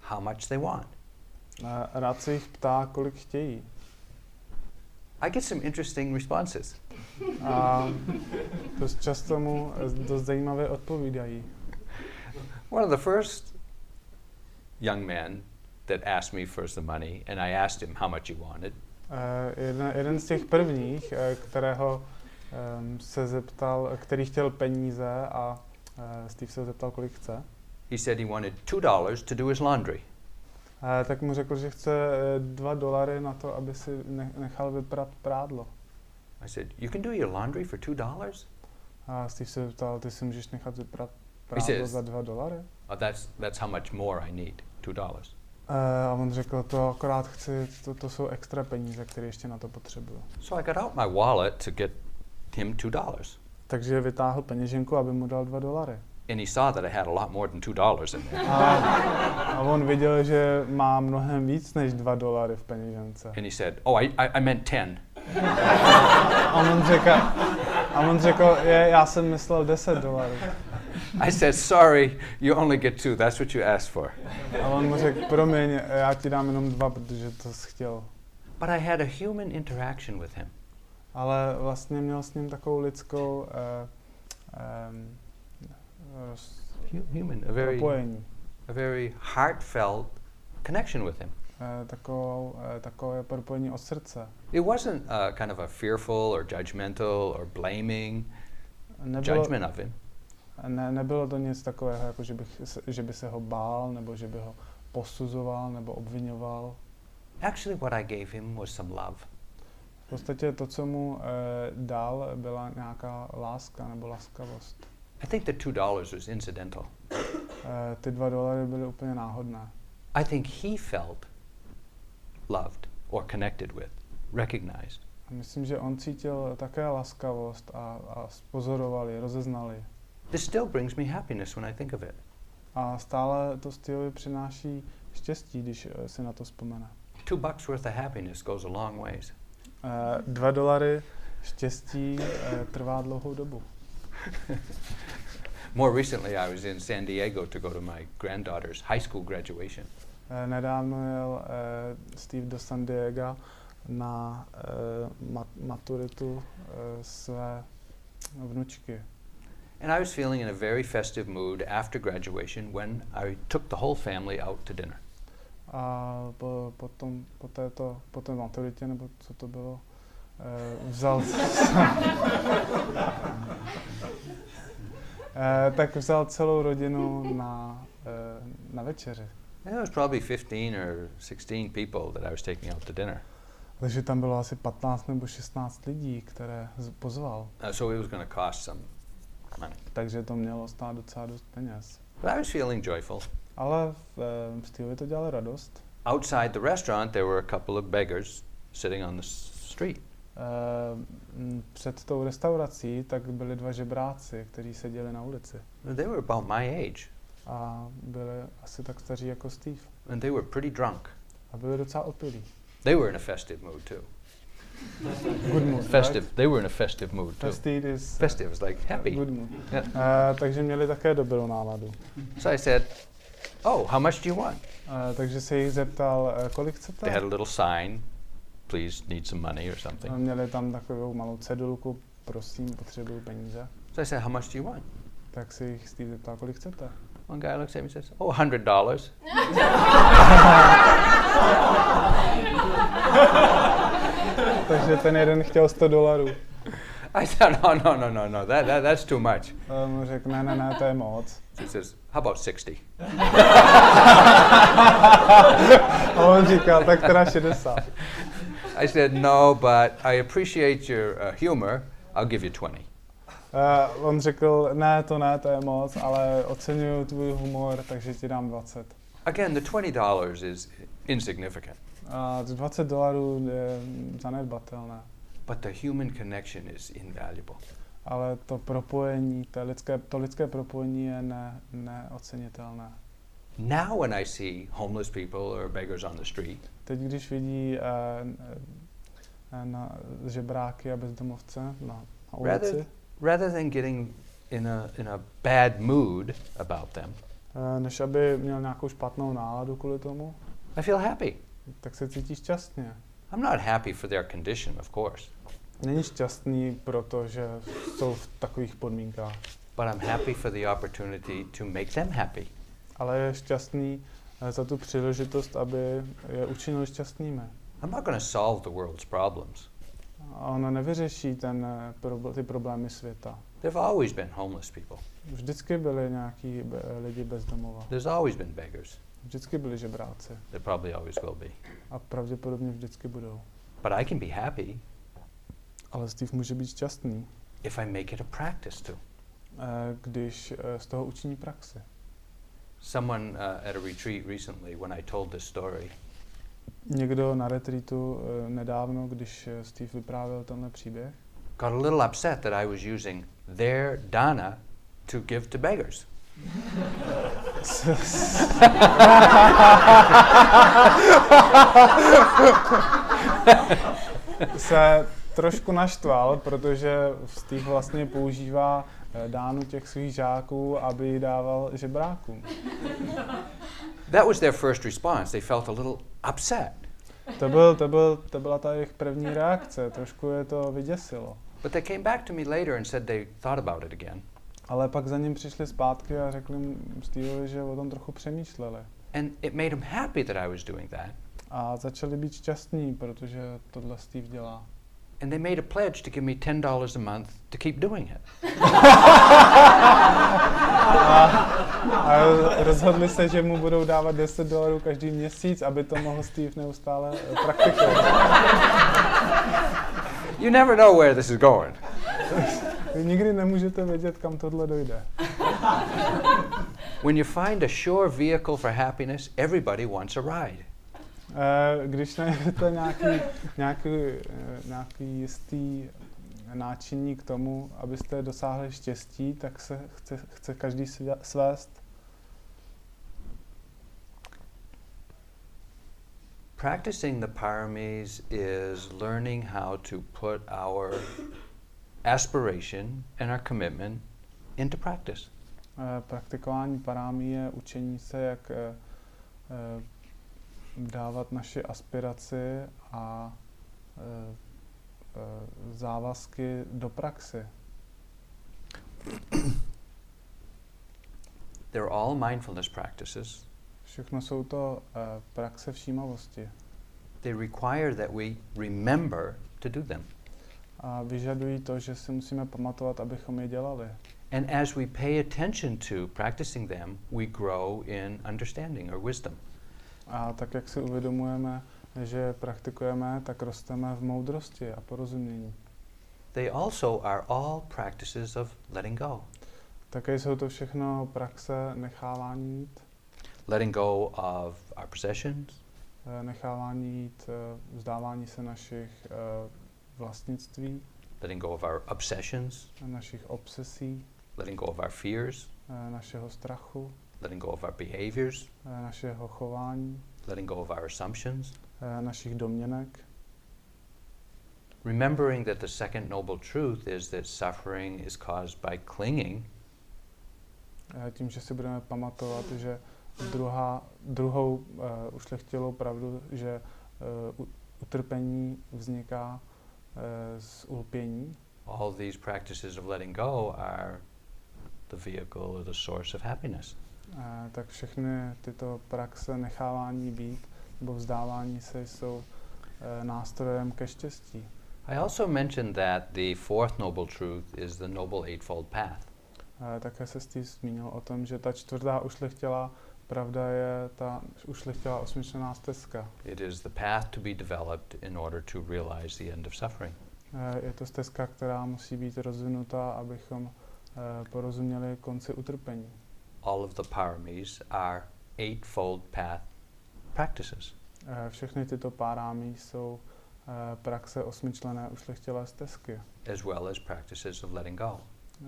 Speaker 1: how much they want.
Speaker 2: Rád se jich ptá, kolik chtějí.
Speaker 1: I get some interesting responses.
Speaker 2: A dost často mu eh, dost zajímavě odpovídají.
Speaker 1: One of the first young men that asked me for some money, and I asked him how much he wanted,
Speaker 2: Eh, Jeden, jeden z těch prvních, eh, kterého em, se zeptal, který chtěl peníze a eh, Steve se zeptal, kolik chce,
Speaker 1: he said he wanted $2 to do his laundry.
Speaker 2: Tak mu řekl, že chce eh, dva dolary na to, aby si ne- nechal vyprat prádlo.
Speaker 1: I said, You can do your laundry for $2?
Speaker 2: A Steve se zeptal, ty si můžeš nechat vyprat prádlo
Speaker 1: says-
Speaker 2: za dva dolary?
Speaker 1: Oh, that's, that's how much more I need $2.
Speaker 2: Eh, a on řekl, to akorát chci, to, to jsou extra peníze, které ještě na to potřebuju.
Speaker 1: So I got out my wallet to get him $2.
Speaker 2: Takže vytáhl peněženku, aby mu dal dva dolary.
Speaker 1: And he saw that I had a lot more than $2 in there.
Speaker 2: A, a on viděl, že má mnohem víc než dva dolary v peněžence.
Speaker 1: And he said, Oh, I, I, I meant 10.
Speaker 2: A on řekl, a on řekl je, já jsem myslel 10 dolarů.
Speaker 1: I said, Sorry, you only get two. That's what you asked for.
Speaker 2: A on mu řekl, promiň, já ti dám jenom dva, protože to jsi chtěl.
Speaker 1: But I had a human interaction with him.
Speaker 2: Ale vlastně měl s ním takovou lidskou uh, um,
Speaker 1: Human, a very,
Speaker 2: propojení.
Speaker 1: a very heartfelt connection with him.
Speaker 2: Uh, takovou, uh, takové propojení od srdce.
Speaker 1: It wasn't uh, kind of a fearful or judgmental or blaming
Speaker 2: Nebylo,
Speaker 1: judgment of him.
Speaker 2: ne, nebylo to nic takového, jako že, bych, že by se ho bál, nebo že by ho posuzoval, nebo obvinoval.
Speaker 1: Actually, what I gave him was some love.
Speaker 2: V podstatě to, co mu uh, dal, byla nějaká láska nebo laskavost.
Speaker 1: I think the two dollars was incidental.
Speaker 2: Uh, ty dva dolary byly úplně náhodné.
Speaker 1: I think he felt loved or connected with, recognized.
Speaker 2: A myslím, že on cítil také laskavost a, a pozoroval je, rozeznal je.
Speaker 1: This still brings me happiness when I think of it.
Speaker 2: A stále to Steveovi přináší štěstí, když eh, si na to vzpomene.
Speaker 1: Two bucks worth of happiness goes a long ways.
Speaker 2: Uh, dva dolary štěstí uh, trvá dlouhou dobu.
Speaker 1: More recently, I was in San Diego to go to my granddaughter's high school graduation.
Speaker 2: Eh, Nedávno jel eh, Steve do San Diego na mat- maturitu své vnučky.
Speaker 1: And I was feeling in a very festive mood after graduation when I took the whole family out to dinner.
Speaker 2: A po, potom, po, této, po té maturitě, nebo co to bylo, eh, vzal, tak vzal celou rodinu na, eh, na večeři.
Speaker 1: There was probably 15 or 16 people that I was taking out to dinner.
Speaker 2: Takže tam bylo asi 15 nebo 16 lidí, které pozval.
Speaker 1: Uh, so it was going to cost some money.
Speaker 2: Takže to mělo stát docela dost peněz.
Speaker 1: But I was feeling joyful.
Speaker 2: Ale v, eh, Steveovi to dělalo radost.
Speaker 1: Outside the restaurant, there were a couple of beggars sitting on the street.
Speaker 2: Eh, m, Před tou restaurací tak byli dva žebráci, kteří seděli na ulici.
Speaker 1: They were about my age,
Speaker 2: A byli asi tak staří jako Steve.
Speaker 1: and they were pretty drunk.
Speaker 2: A byli docela opilí.
Speaker 1: They were in a festive mood too.
Speaker 2: Good mood,
Speaker 1: Festive. They were in a festive mood
Speaker 2: Right?
Speaker 1: too.
Speaker 2: Festive is
Speaker 1: Festive is like happy.
Speaker 2: good mood.
Speaker 1: Yeah.
Speaker 2: Eh, takže měli také dobrou náladu.
Speaker 1: So I said, "Oh, how much do you want?"
Speaker 2: Eh, takže se jich zeptal, eh, kolik chcete?
Speaker 1: They had a little sign, "Please need some money" or
Speaker 2: A
Speaker 1: something.
Speaker 2: měli tam takovou malou cedulku, prosím, potřebuju peníze.
Speaker 1: So I said, "How much do you want?"
Speaker 2: Tak se jich Steve zeptal, kolik chcete?
Speaker 1: One guy looks at me and says, "Oh, hundred dollars."
Speaker 2: Takže ten jeden chtěl 100 dolarů.
Speaker 1: I said, "No, no, no, no, no. That, that that's too much."
Speaker 2: A mu řekl, ne, ne, ne, to je moc.
Speaker 1: He says, "How about 60?"
Speaker 2: A on říkal, tak teda 60.
Speaker 1: I said, "No, but I appreciate your uh, humor. I'll give you 20."
Speaker 2: Uh, on řekl, ne, to ne, to je moc, ale oceňuju tvůj humor, takže ti dám 20.
Speaker 1: Again, the twenty dollars is insignificant,
Speaker 2: A 20 dolarů je zanedbatelné,
Speaker 1: but the human connection is invaluable.
Speaker 2: ale to propojení, to lidské, to lidské propojení je ne, neocenitelné.
Speaker 1: Now, when I see homeless people or beggars on the street,
Speaker 2: Teď, když vidí uh, na žebráky a bezdomovce na, na
Speaker 1: Rather-
Speaker 2: ulici,
Speaker 1: rather than getting in a in a bad mood about them,
Speaker 2: uh, než aby měl nějakou špatnou náladu kvůli tomu,
Speaker 1: I feel happy.
Speaker 2: tak se cítí šťastně.
Speaker 1: I'm not happy for their condition, of course,
Speaker 2: Není šťastný, protože jsou v takových podmínkách,
Speaker 1: but I'm happy for the opportunity to make them happy.
Speaker 2: ale je šťastný eh, za tu příležitost, aby je učinil šťastnými.
Speaker 1: I'm not going to solve the world's problems.
Speaker 2: A ono nevyřeší ten, eh, ty problémy světa.
Speaker 1: There've always been homeless people.
Speaker 2: Vždycky byli nějaký be- lidi bez domova.
Speaker 1: There's always been beggars.
Speaker 2: Vždycky byli žebráci.
Speaker 1: There probably always will be.
Speaker 2: A pravděpodobně vždycky budou.
Speaker 1: But I can be happy
Speaker 2: Ale Steve může být šťastný,
Speaker 1: if I make it a practice to.
Speaker 2: eh, když eh, z toho učiní praxi.
Speaker 1: Someone uh, at a retreat recently, when I told this story,
Speaker 2: Někdo na retreatu eh, nedávno, když eh, Steve vyprávěl tenhle příběh,
Speaker 1: got a little upset that I was using their dana to give to beggars.
Speaker 2: se trošku naštval, protože Steve vlastně používá eh, dánu těch svých žáků, aby ji dával žebrákům.
Speaker 1: That was their first response. They felt a little upset.
Speaker 2: To, byl, to, byl, to byla ta jejich první reakce, trošku je to vyděsilo.
Speaker 1: But they came back to me later and said they thought about it again.
Speaker 2: Ale pak za ním přišli zpátky a řekli Steveovi, že o tom trochu přemýšleli.
Speaker 1: And it made them happy that I was doing that.
Speaker 2: A začali být šťastní, protože tohle Steve dělá.
Speaker 1: And they made a pledge to give me $10 a month to keep doing it.
Speaker 2: A rozhodli se, že mu budou dávat 10 dolarů každý měsíc, aby to mohl Steve neustále eh, praktikovat.
Speaker 1: You never know where this is going.
Speaker 2: Vy nikdy nemůžete vědět, kam tohle dojde.
Speaker 1: When you find a sure vehicle for happiness, everybody wants a ride.
Speaker 2: Eh, Když najdete nějaký, nějaký, eh, nějaký jistý náčiní k tomu, abyste dosáhli štěstí, tak se chce, chce každý svést.
Speaker 1: Practicing the paramis is learning how to put our aspiration and our commitment into practice.
Speaker 2: Eh, Praktikování parámí je učení se, jak dávat naši aspiraci a e, e, závazky do praxe.
Speaker 1: They're all mindfulness practices.
Speaker 2: Všechno jsou to e, praxe všímavosti
Speaker 1: They require that we remember to do them.
Speaker 2: a vyžadují to, že si musíme pamatovat, abychom je dělali.
Speaker 1: And as we pay attention to practicing them, we grow in understanding or wisdom.
Speaker 2: A tak, jak si uvědomujeme, že je praktikujeme, tak rosteme v moudrosti a porozumění.
Speaker 1: They also are all practices of letting go.
Speaker 2: Také jsou to všechno praxe nechávání jít,
Speaker 1: Letting go of our possessions,
Speaker 2: eh, nechávání jít, eh, vzdávání se našich eh, vlastnictví,
Speaker 1: letting go of our obsessions,
Speaker 2: našich obsesí,
Speaker 1: letting go of our fears,
Speaker 2: eh, našeho strachu,
Speaker 1: letting go of our behaviors,
Speaker 2: eh, našeho chování,
Speaker 1: letting go of our assumptions.
Speaker 2: eh, našich domněnek.
Speaker 1: Remembering that the second noble truth is that suffering is caused by clinging
Speaker 2: Eh, Tím, že si budeme pamatovat, že druhá, druhou uh, ušlechtilou pravdu, že uh, utrpení vzniká uh, z ulpění,
Speaker 1: all these practices of letting go are the vehicle or the source of happiness.
Speaker 2: Uh, tak všechny tyto praxe nechávání být nebo vzdávání se jsou uh, nástrojem ke štěstí.
Speaker 1: I also mentioned that the fourth noble truth is the noble eightfold path.
Speaker 2: Uh, také se Steve zmínil o tom, že ta čtvrtá ušlechtilá pravda je ta ušlechtilá osmičlená stezka.
Speaker 1: It is the path to be developed in order to realize the end of suffering.
Speaker 2: Eh, Je to stezka, která musí být rozvinutá, abychom eh, porozuměli konci utrpení.
Speaker 1: All of the paramis are eightfold path practices.
Speaker 2: Eh, Všechny tyto párámy jsou eh, praxe osmičlené ušlechtilé stezky.
Speaker 1: as well as practices of letting go.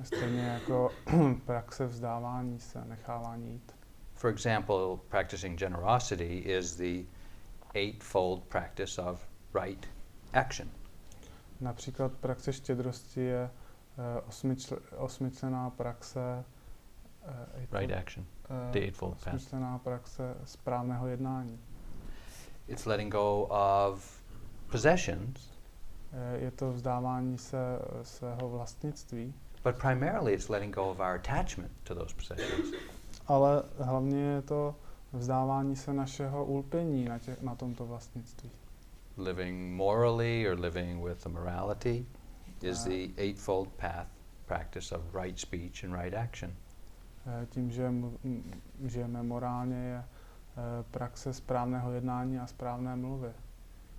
Speaker 2: Stejně jako praxe vzdávání se, nechávání jít.
Speaker 1: For example, practicing generosity is the eightfold practice of right action.
Speaker 2: Například praxe štědrosti je eh, osmičl, osmičlená praxe eh, to,
Speaker 1: Right action,
Speaker 2: eh,
Speaker 1: the eightfold path.
Speaker 2: praxe správného jednání.
Speaker 1: It's letting go of possessions,
Speaker 2: Eh, Je to vzdávání se eh, svého vlastnictví,
Speaker 1: but primarily it's letting go of our attachment to those possessions.
Speaker 2: ale hlavně je to vzdávání se našeho ulpění na, tě, na tomto vlastnictví.
Speaker 1: Living morally or living with a morality is
Speaker 2: Ah.
Speaker 1: the eightfold path practice of right speech and right action.
Speaker 2: Eh, Tím, že žijeme morálně, je eh, praxe správného jednání a správné mluvy.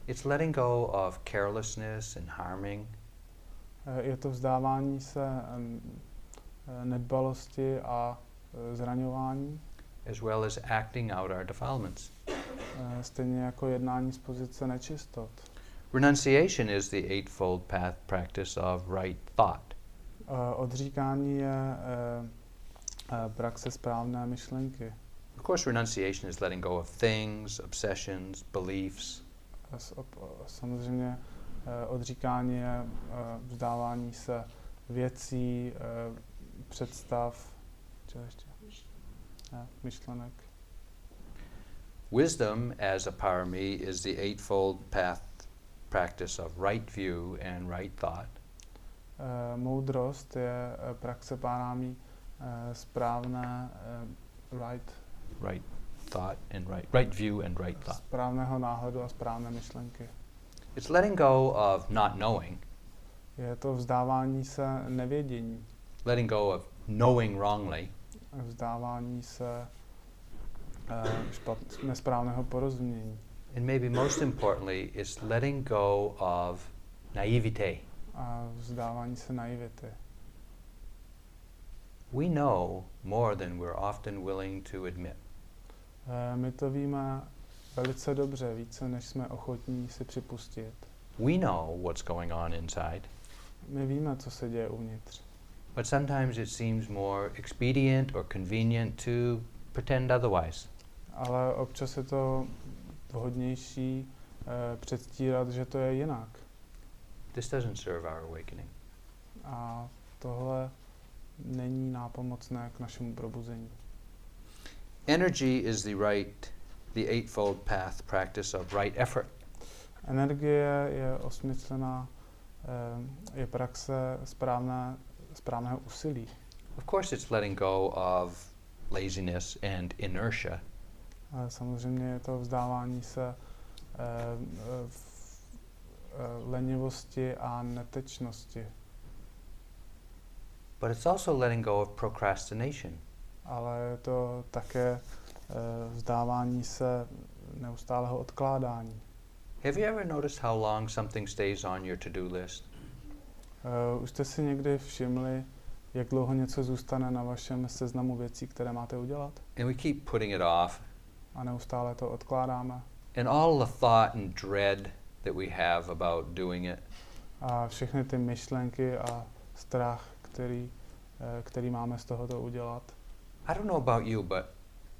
Speaker 1: It's letting go of carelessness and harming,
Speaker 2: Eh, Je to vzdávání se nedbalosti a zraňování,
Speaker 1: as well as acting out our defilements.
Speaker 2: stejně jako jednání z pozice nečistot.
Speaker 1: Renunciation is the eightfold path practice of right thought.
Speaker 2: Odříkání je praxe správné myšlenky.
Speaker 1: Of course, renunciation is letting go of things, obsessions, beliefs,
Speaker 2: Samozřejmě eh, odříkání je eh, vzdávání se věcí, eh, představ, čeho ještě? Ne, myšlenek.
Speaker 1: Wisdom, as a parami, is the eightfold path practice of right view and right thought.
Speaker 2: Moudrost je praxe párámí správné eh, right,
Speaker 1: Right thought and right right view and right thought.
Speaker 2: správného náhledu a správné myšlenky.
Speaker 1: It's letting go of not knowing,
Speaker 2: Je to vzdávání se nevědění,
Speaker 1: letting go of knowing wrongly,
Speaker 2: vzdávání se eh, špat, nesprávného porozumění
Speaker 1: and maybe most importantly, it's letting go of naivete.
Speaker 2: a vzdávání se naivity.
Speaker 1: We know more than we're often willing to admit.
Speaker 2: Eh, My to víme velice dobře, více než jsme ochotní si připustit.
Speaker 1: We know what's going on inside,
Speaker 2: My víme, co se děje uvnitř,
Speaker 1: but sometimes it seems more expedient or convenient to pretend otherwise.
Speaker 2: ale občas je to vhodnější eh, předstírat, že to je jinak.
Speaker 1: This doesn't serve our awakening.
Speaker 2: A tohle není nápomocné k našemu probuzení.
Speaker 1: Energy is the right the Eightfold Path practice of right effort.
Speaker 2: Energie je osmyslená, eh, je praxe správné, správného úsilí.
Speaker 1: Of course, it's letting go of laziness and inertia.
Speaker 2: Samozřejmě je to vzdávání se eh, eh, lenivosti a netečnosti.
Speaker 1: But it's also letting go of procrastination.
Speaker 2: Ale je to také eh, vzdávání se neustálého odkládání.
Speaker 1: Have you ever noticed how long something stays on your to do list?
Speaker 2: Uh, už jste si někdy všimli, jak dlouho něco zůstane na vašem seznamu věcí, které máte udělat?
Speaker 1: And we keep putting it off.
Speaker 2: A neustále to odkládáme.
Speaker 1: And all the thought and dread that we have about doing it.
Speaker 2: A všechny ty myšlenky a strach, který, eh, který máme z tohoto udělat.
Speaker 1: I don't know about you, but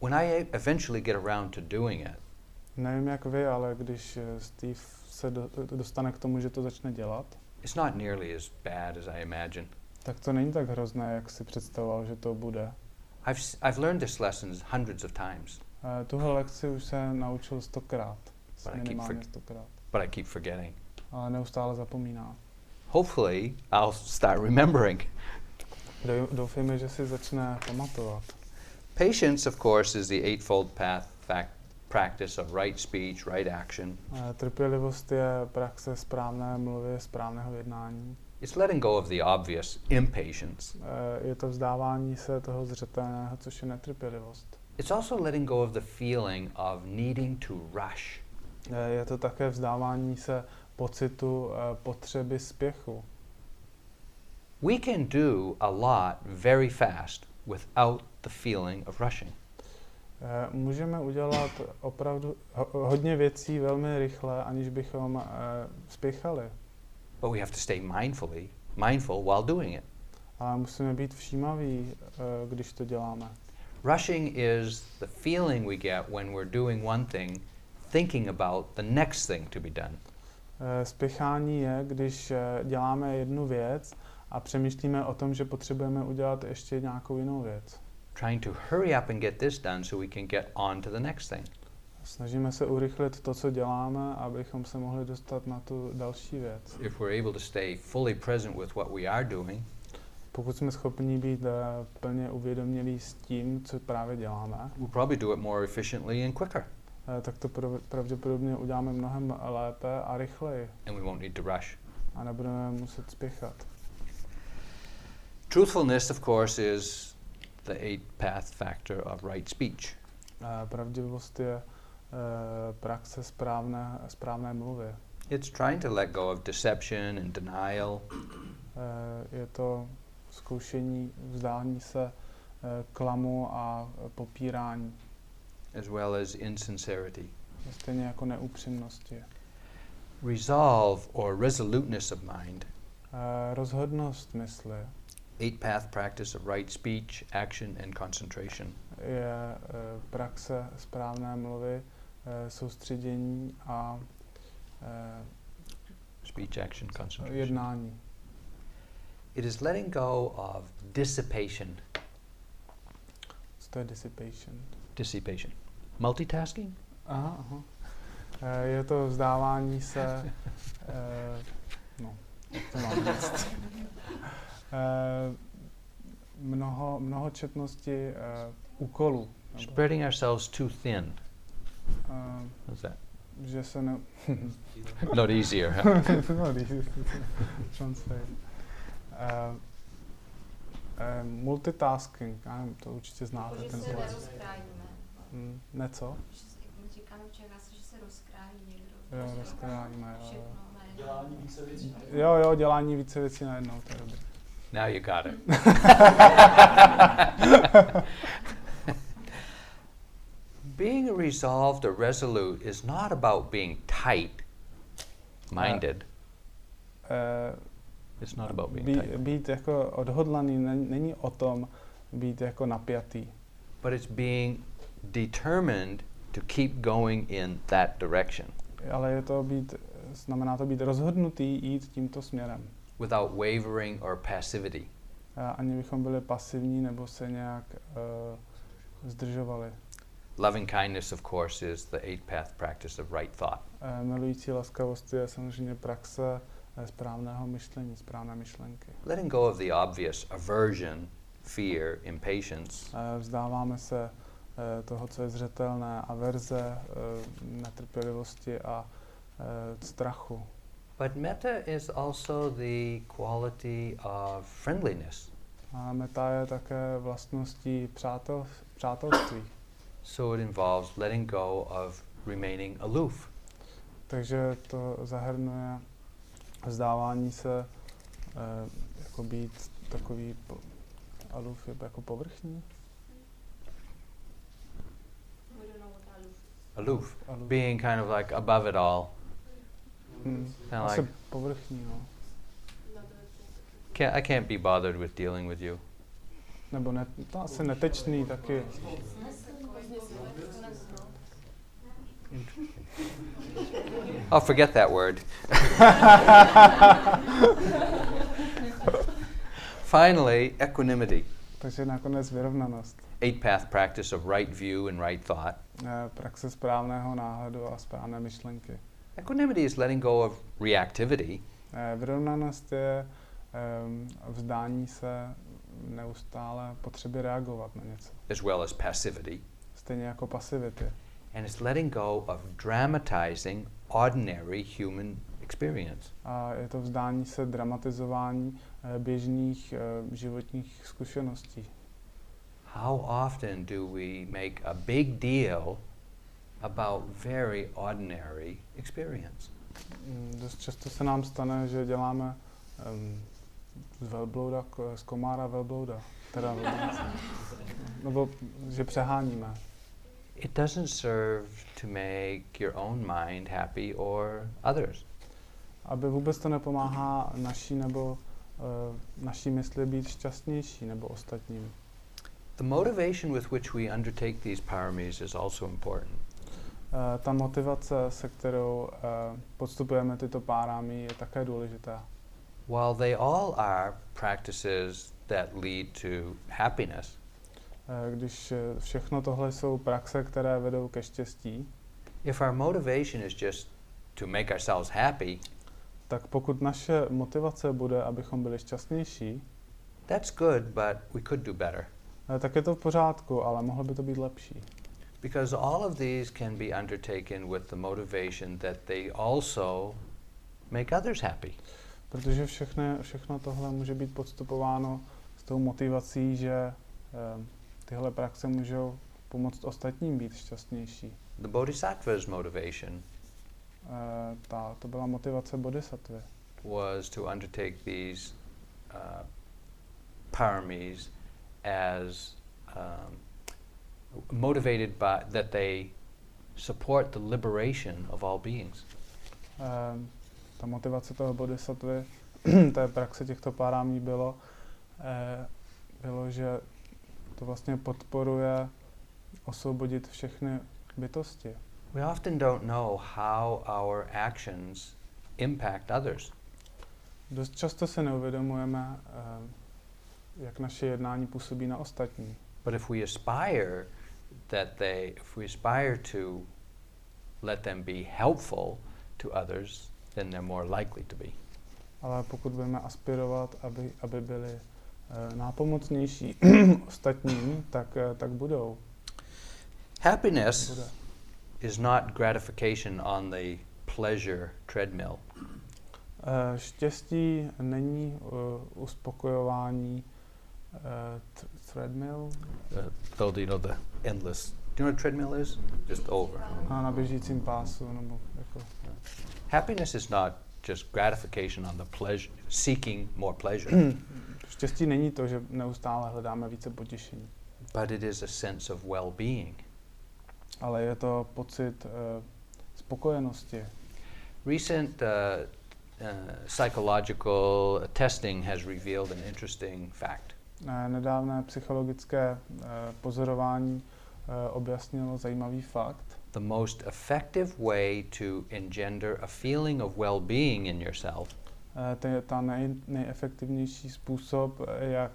Speaker 1: when I eventually get around to doing it,
Speaker 2: Nevím jak vy, ale když eh, Steve se do, dostane k tomu, že to začne dělat,
Speaker 1: it's not nearly as bad as I imagine.
Speaker 2: tak to není tak hrozné, jak si představoval, že to bude.
Speaker 1: I've, I've learned this lesson hundreds of times,
Speaker 2: Eh, Tuhle lekci už se naučil stokrát.
Speaker 1: But I keep
Speaker 2: stokrát.
Speaker 1: but I keep forgetting.
Speaker 2: Ale neustále zapomíná.
Speaker 1: Hopefully, I'll start remembering.
Speaker 2: Dou- Doufejme, že si začne pamatovat.
Speaker 1: Patience, of course, is the Eightfold Path fact, practice of right speech, right action.
Speaker 2: Eh, Trpělivost je praxe správné mluvy, správného jednání.
Speaker 1: It's letting go of the obvious impatience.
Speaker 2: Eh, Je to vzdávání se toho zřetelného, což je netrpělivost.
Speaker 1: It's also letting go of the feeling of needing to rush.
Speaker 2: Eh, Je to také vzdávání se pocitu eh, potřeby spěchu.
Speaker 1: We can do a lot very fast without the feeling of rushing.
Speaker 2: Eh, Můžeme udělat opravdu ho- hodně věcí velmi rychle, aniž bychom spěchali.
Speaker 1: But we have to stay mindfully, mindful while doing it.
Speaker 2: Ale musíme být všímaví, když to děláme.
Speaker 1: Rushing is the feeling we get when we're doing one thing, thinking about the next thing to be done.
Speaker 2: Eh, Spěchání je, když eh, děláme jednu věc a přemýšlíme o tom, že potřebujeme udělat ještě nějakou jinou věc.
Speaker 1: Trying to hurry up and get this done so we can get on to the next thing.
Speaker 2: Snažíme se urychlit to, co děláme, abychom se mohli dostat na tu další věc.
Speaker 1: If we're able to stay fully present with what we are doing,
Speaker 2: Pokud jsme schopni být eh, plně uvědomělí s tím, co právě děláme,
Speaker 1: we'll probably do it more efficiently and quicker,
Speaker 2: tak to prav- pravděpodobně uděláme mnohem lépe a rychleji
Speaker 1: and we won't need to rush.
Speaker 2: a nebudeme muset spěchat.
Speaker 1: Truthfulness, of course, is the eight path factor of right speech.
Speaker 2: Eh, Pravdivost je eh, praxe správné, správné mluvy.
Speaker 1: It's trying to let go of deception and denial,
Speaker 2: Eh, Je to zkoušení vzdání se eh, klamu a eh, popírání,
Speaker 1: as well as insincerity.
Speaker 2: stejně jako neupřímnosti.
Speaker 1: Resolve or resoluteness of mind,
Speaker 2: Eh, Rozhodnost mysli
Speaker 1: eight path practice of right speech, action, and concentration.
Speaker 2: je eh, praxe správné mluvy, eh, soustředění a eh,
Speaker 1: Speech, action, concentration.
Speaker 2: jednání.
Speaker 1: It is letting go of dissipation.
Speaker 2: Co to je dissipation?
Speaker 1: Dissipation. Multitasking?
Speaker 2: Aha, aha. Eh, Je to vzdávání se, eh, no, jak to mám říct, Eh, mnoho, mnohočetnosti eh, úkolů.
Speaker 1: Spreading ourselves too thin. What's that?
Speaker 2: že se ne...
Speaker 1: Not easier, huh?
Speaker 2: no, když translate. Eh, eh, multitasking, já nevím, to určitě znáte
Speaker 3: Že
Speaker 2: ten
Speaker 3: se
Speaker 2: slovo. Hmm, ne co?
Speaker 3: Že se- My říkáme v Čechách, že se rozkrájí někdo.
Speaker 2: Jo,
Speaker 3: Prostě
Speaker 2: rozkrájíme, jo.
Speaker 4: Dělání více věcí.
Speaker 2: Jo, jo, dělání více věcí najednou, to je dobré.
Speaker 1: Now you got it. being resolved or resolute is not about being tight minded.
Speaker 2: Eh,
Speaker 1: it's not about being
Speaker 2: Být,
Speaker 1: tight.
Speaker 2: být jako odhodlaný není, není o tom být jako napjatý,
Speaker 1: But it's being determined to keep going in that direction
Speaker 2: ale je to být, znamená to být rozhodnutý jít tímto směrem.
Speaker 1: without wavering or passivity.
Speaker 2: A ani bychom byli pasivní nebo se nějak uh, zdržovali.
Speaker 1: loving kindness, of course, is the eighth path practice of right thought.
Speaker 2: Eh, Milující laskavost je samozřejmě praxe eh, správného myšlení, správné myšlenky.
Speaker 1: Letting go of the obvious aversion, fear, impatience,
Speaker 2: Eh, Vzdáváme se toho, co je zřetelné, averze, eh, netrpělivosti a eh, strachu.
Speaker 1: but metta is also the quality of friendliness.
Speaker 2: A meta je také vlastností přátel, přátelství.
Speaker 1: So it involves letting go of remaining aloof.
Speaker 2: Takže to zahrnuje vzdávání se, eh, jako být takový je jako povrchní.
Speaker 3: Aloof.
Speaker 1: Aloof, being kind of like above it all.
Speaker 2: Hmm.
Speaker 1: Kinda like,
Speaker 2: povrchní, no.
Speaker 1: Can't, I can't be bothered with dealing with you.
Speaker 2: Nebo ne, to asi netečný taky.
Speaker 1: I'll forget that word. Finally, equanimity.
Speaker 2: Takže nakonec vyrovnanost.
Speaker 1: Eight path practice of right view and right thought.
Speaker 2: Eh, Praxe správného náhledu a správné myšlenky.
Speaker 1: Equanimity is letting go of reactivity
Speaker 2: Eh, Vyrovnanost je em, vzdání se neustále potřeby reagovat na něco.
Speaker 1: as well as passivity.
Speaker 2: Stejně jako pasivity.
Speaker 1: And it's letting go of dramatizing ordinary human experience.
Speaker 2: A je to vzdání se dramatizování eh, běžných životních zkušeností.
Speaker 1: How often do we make a big deal about very ordinary experience?
Speaker 2: Mm, Dost často se nám stane, že děláme um, z velblouda, z komára velblouda. Teda, nebo že přeháníme.
Speaker 1: It doesn't serve to make your own mind happy or others.
Speaker 2: Aby vůbec to nepomáhá naší nebo uh, naší mysli být šťastnější nebo ostatním.
Speaker 1: The motivation with which we undertake these paramis is also important.
Speaker 2: Uh, ta motivace, se kterou uh, podstupujeme tyto párámy, je také důležitá.
Speaker 1: While they all are practices that lead to happiness,
Speaker 2: Eh, Když všechno tohle jsou praxe, které vedou ke štěstí,
Speaker 1: if our motivation is just to make ourselves happy,
Speaker 2: tak pokud naše motivace bude, abychom byli šťastnější,
Speaker 1: that's good, but we could do better.
Speaker 2: Eh, tak je to v pořádku, ale mohlo by to být lepší.
Speaker 1: Because all of these can be undertaken with the motivation that they also make others happy.
Speaker 2: Protože všechno, všechno tohle může být podstupováno s tou motivací, že eh, tyhle praxe můžou pomoct ostatním být šťastnější.
Speaker 1: The Bodhisattva's motivation
Speaker 2: Eh, ta, to byla motivace bodhisattvy.
Speaker 1: was to undertake these uh, paramis as um, motivated by that they support the liberation of all beings.
Speaker 2: Eh, ta motivace toho bodhisattvy, té praxe těchto párámí bylo, eh, bylo, že to vlastně podporuje osvobodit všechny bytosti.
Speaker 1: We often don't know how our actions impact others.
Speaker 2: Dost často se neuvědomujeme, eh, jak naše jednání působí na ostatní.
Speaker 1: But if we aspire that they, if we aspire to let them be helpful to others, then they're more likely to be.
Speaker 2: Ale pokud budeme aspirovat, aby, aby byli eh, nápomocnější ostatním, tak, eh, tak budou.
Speaker 1: Happiness
Speaker 2: Bude.
Speaker 1: is not gratification on the pleasure treadmill.
Speaker 2: Eh, Štěstí není uh, uspokojování uh, th- treadmill
Speaker 1: Uh, though, you know, the endless. Do you know what treadmill is? Just over.
Speaker 2: a na běžícím pásu. Nebo jako,
Speaker 1: Happiness is not just gratification on the pleasure, seeking more pleasure,
Speaker 2: štěstí není to, že neustále hledáme více potěšení,
Speaker 1: but it is a sense of well-being.
Speaker 2: ale je to pocit uh, spokojenosti.
Speaker 1: Recent uh, uh, psychological testing has revealed an interesting fact.
Speaker 2: Eh, Nedávné psychologické eh, pozorování eh, objasnilo zajímavý fakt.
Speaker 1: The most effective way to engender a feeling of well-being in yourself.
Speaker 2: To je ta nej, nejefektivnější způsob, jak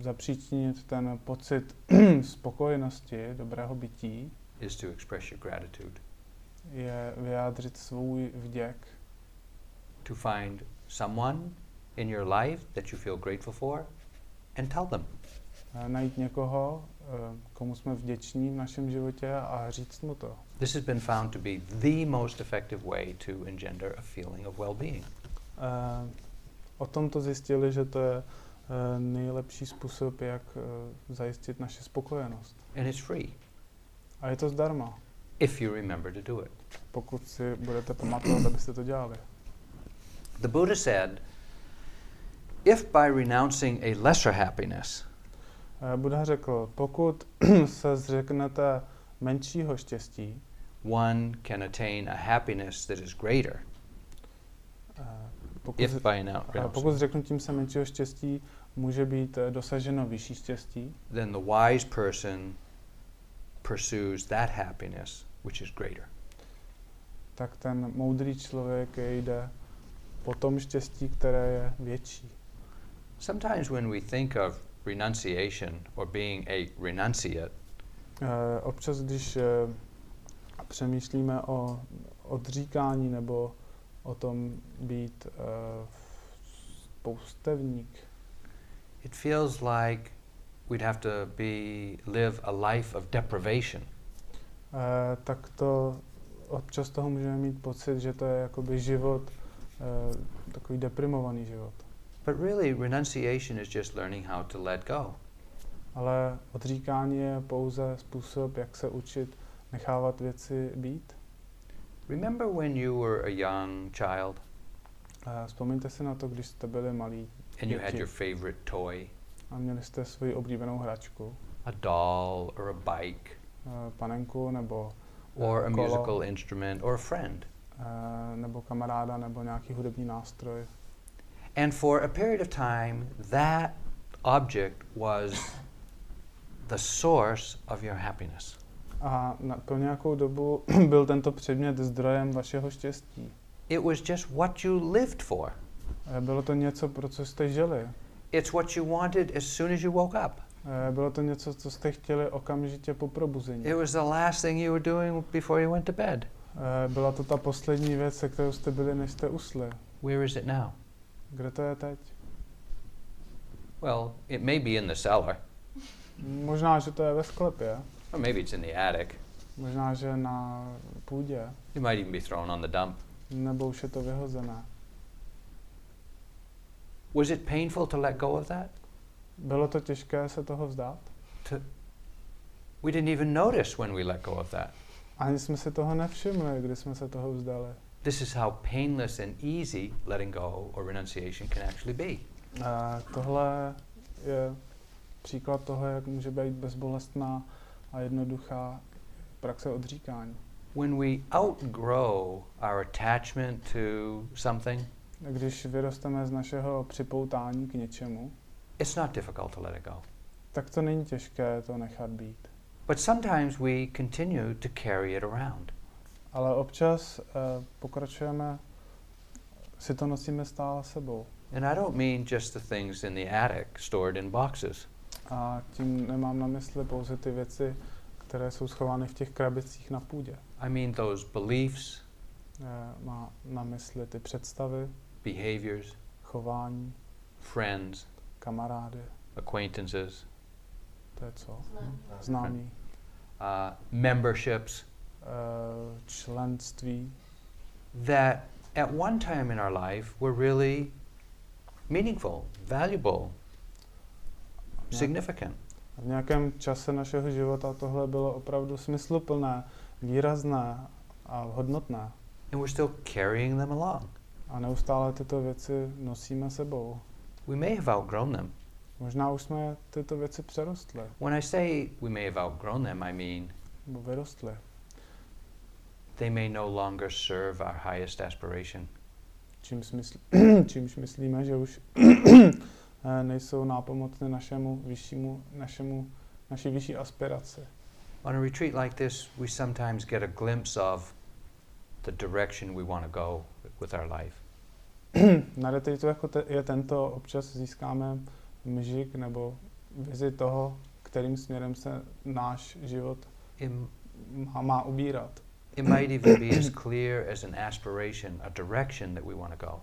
Speaker 2: zapříčinit ten pocit spokojenosti, dobrého bytí,
Speaker 1: is to express your gratitude,
Speaker 2: je vyjádřit svůj vděk,
Speaker 1: to find someone in your life that you feel grateful for and tell them.
Speaker 2: najít někoho, eh, komu jsme vděční v našem životě a říct mu to.
Speaker 1: This has been found to be the most effective way to engender a feeling of well being.
Speaker 2: Eh, O tom to zjistili, že to je eh, nejlepší způsob, jak eh, zajistit naši spokojenost.
Speaker 1: And it's free
Speaker 2: A je to zdarma,
Speaker 1: if you remember to do it.
Speaker 2: pokud si budete pamatovat, abyste to dělali.
Speaker 1: The Buddha said if by renouncing a lesser happiness,
Speaker 2: Eh, Buddha řekl, pokud se zřeknete menšího štěstí,
Speaker 1: one can attain a happiness that is greater
Speaker 2: eh, pokud,
Speaker 1: if by now
Speaker 2: eh, pokud zřeknutím se menšího štěstí může být dosaženo vyšší štěstí,
Speaker 1: then the wise person pursues that happiness which is greater.
Speaker 2: tak ten moudrý člověk jde po tom štěstí, které je větší.
Speaker 1: Sometimes when we think of renunciation or being a renunciate,
Speaker 2: Eh, Občas, když eh, přemýšlíme o odříkání nebo o tom být eh, spoustevník,
Speaker 1: it feels like we'd have to be live a life of deprivation.
Speaker 2: eh, tak to občas toho můžeme mít pocit, že to je jakoby život, eh, takový deprimovaný život.
Speaker 1: But really, renunciation is just learning how to let go.
Speaker 2: Ale odříkání je pouze způsob, jak se učit nechávat věci být.
Speaker 1: Remember when you were a young child
Speaker 2: Eh, Vzpomeňte si na to, když jste byli malí
Speaker 1: and you had your favorite toy,
Speaker 2: a měli jste svoji oblíbenou hračku,
Speaker 1: a doll or a bike
Speaker 2: eh, panenku nebo
Speaker 1: or a
Speaker 2: kolo,
Speaker 1: musical instrument or a friend?
Speaker 2: eh, nebo kamaráda nebo nějaký hudební nástroj.
Speaker 1: And for a period of time, that object was the source of your happiness.
Speaker 2: A na, po nějakou dobu byl tento předmět zdrojem vašeho štěstí.
Speaker 1: It was just what you lived for.
Speaker 2: Eh, Bylo to něco, pro co jste žili.
Speaker 1: It's what you wanted as soon as you woke up.
Speaker 2: Eh, Bylo to něco, co jste chtěli okamžitě po probuzení.
Speaker 1: It was the last thing you were doing before you went to bed.
Speaker 2: Eh, Byla to ta poslední věc, se kterou jste byli, než jste usli.
Speaker 1: Where is it now?
Speaker 2: Kde to je teď?
Speaker 1: Well, it may be in the cellar,
Speaker 2: Možná, že to je ve sklepě.
Speaker 1: or maybe it's in the attic.
Speaker 2: Možná, že na půdě.
Speaker 1: It might even be thrown on the dump.
Speaker 2: Nebo už je to vyhozené.
Speaker 1: Was it painful to let go of that?
Speaker 2: Bylo to těžké se toho vzdát?
Speaker 1: We didn't even notice when we let go of that.
Speaker 2: Ani jsme si toho nevšimli, když jsme se toho vzdali.
Speaker 1: This is how painless and easy letting go or renunciation can actually be.
Speaker 2: A tohle je příklad toho, jak může být bezbolestná a jednoduchá praxe odříkání.
Speaker 1: When we outgrow our attachment to something,
Speaker 2: Když vyrosteme z našeho připoutání k něčemu,
Speaker 1: it's not difficult to let it go.
Speaker 2: tak to není těžké to nechat být.
Speaker 1: But sometimes we continue to carry it around.
Speaker 2: Ale občas uh, pokračujeme, si to nosíme stále sebou.
Speaker 1: And I don't mean just the things in the attic stored in boxes.
Speaker 2: A tím nemám na mysli pouze ty věci, které jsou schovány v těch krabicích na půdě.
Speaker 1: I mean those beliefs,
Speaker 2: Eh, Má na mysli ty představy,
Speaker 1: behaviors,
Speaker 2: chování,
Speaker 1: friends,
Speaker 2: kamarády,
Speaker 1: acquaintances,
Speaker 2: to je co?
Speaker 3: Znám.
Speaker 2: Známí,
Speaker 1: uh, memberships
Speaker 2: členství,
Speaker 1: that at one time in our life were really meaningful, valuable, significant.
Speaker 2: V nějakém čase našeho života tohle bylo opravdu smysluplné, výrazné a hodnotné.
Speaker 1: And we're still carrying them along.
Speaker 2: A neustále tyto věci nosíme sebou.
Speaker 1: We may have outgrown them.
Speaker 2: Možná už jsme tyto věci přerostli,
Speaker 1: When I say we may have outgrown them, I mean
Speaker 2: vyrostli.
Speaker 1: They may no longer serve our highest aspiration.
Speaker 2: Čímž, mysl, čímž myslíme, že už eh, nejsou nápomocny našemu vyššímu, našemu, naší vyšší aspiraci.
Speaker 1: On a retreat like this, we sometimes get a glimpse of the direction we want to go with our life.
Speaker 2: Na retreatu jako te, je tento občas získáme mžik nebo vizi toho, kterým směrem se náš život má, má ubírat.
Speaker 1: It might even be as clear as an aspiration, a direction that we want to go.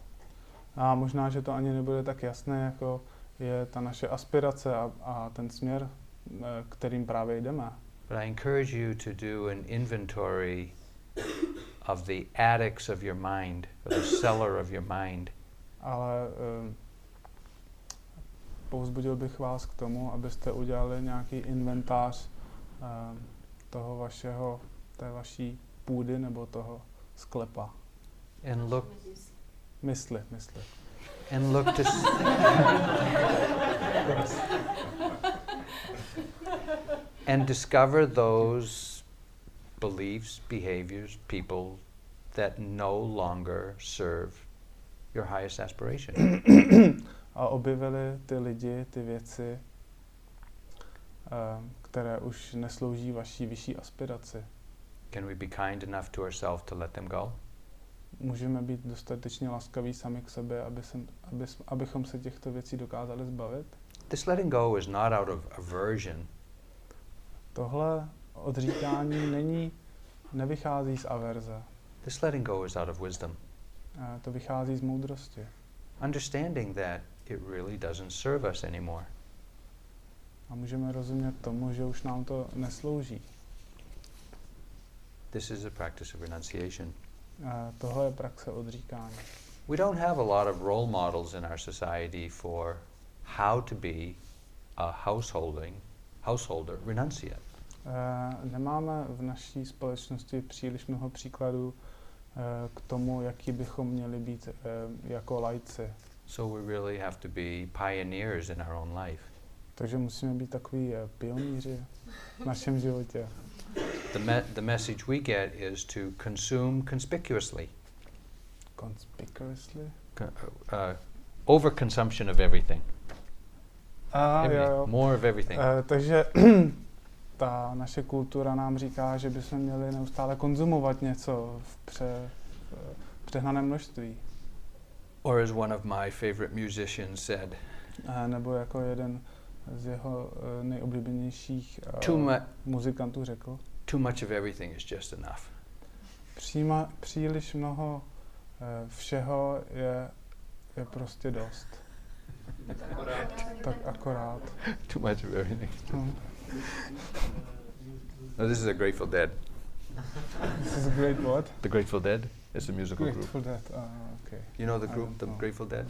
Speaker 2: A možná, že to ani nebude tak jasné, jako je ta naše aspirace a, a ten směr, eh, kterým právě jdeme.
Speaker 1: But I encourage you to do an inventory of the attics of your mind, or the cellar of your mind,
Speaker 2: Ale um, povzbudil bych vás k tomu, abyste udělali nějaký inventář um, toho vašeho, té vaší půdy nebo toho sklepa.
Speaker 1: and look
Speaker 2: Mysli, mysli.
Speaker 1: and look to and discover those beliefs, behaviors, people that no longer serve your highest aspiration.
Speaker 2: A objevili ty lidi, ty věci, um, které už neslouží vaší vyšší aspiraci.
Speaker 1: Can we be kind enough to ourselves to let them go?
Speaker 2: Můžeme být dostatečně laskaví sami k sobě, aby se, aby, abychom se těchto věcí dokázali zbavit?
Speaker 1: This letting go is not out of aversion.
Speaker 2: Tohle odříkání není, nevychází z averze.
Speaker 1: This letting go is out of wisdom.
Speaker 2: Eh, To vychází z moudrosti.
Speaker 1: Understanding that it really doesn't serve us anymore.
Speaker 2: A můžeme rozumět tomu, že už nám to neslouží.
Speaker 1: This is a practice of renunciation.
Speaker 2: Eh, Tohle je praxe odříkání.
Speaker 1: We don't have a lot of role models in our society for how to be a householding householder renunciate.
Speaker 2: Eh, Nemáme v naší společnosti příliš mnoho příkladů eh, k tomu, jaký bychom měli být eh, jako lajci.
Speaker 1: So we really have to be pioneers in our own life.
Speaker 2: Takže musíme být takový eh, pionýři v našem životě.
Speaker 1: The, me- the message we get is to consume conspicuously,
Speaker 2: Conspicuously.
Speaker 1: co- uh, overconsumption of everything.
Speaker 2: A, jo,
Speaker 1: Everything.
Speaker 2: jo.
Speaker 1: More of everything.
Speaker 2: Eh, takže ta naše kultura nám říká, že bychom měli neustále konzumovat něco v pře, v přehnaném množství.
Speaker 1: or as one of my favorite musicians said,
Speaker 2: Eh, nebo jako jeden z jeho eh, nejoblíbenějších eh,
Speaker 1: too, mu-
Speaker 2: muzikantů řekl,
Speaker 1: too much of everything is just enough.
Speaker 2: Přijíma, příliš mnoho eh, všeho je, je prostě dost. Tak akorát.
Speaker 1: too much of everything.
Speaker 2: No.
Speaker 1: No, this is a Grateful Dead.
Speaker 2: This is a great what?
Speaker 1: The Grateful Dead is a musical group.
Speaker 2: Grateful Dead. Uh, okay.
Speaker 1: You know the group, the
Speaker 2: know.
Speaker 1: Grateful Dead?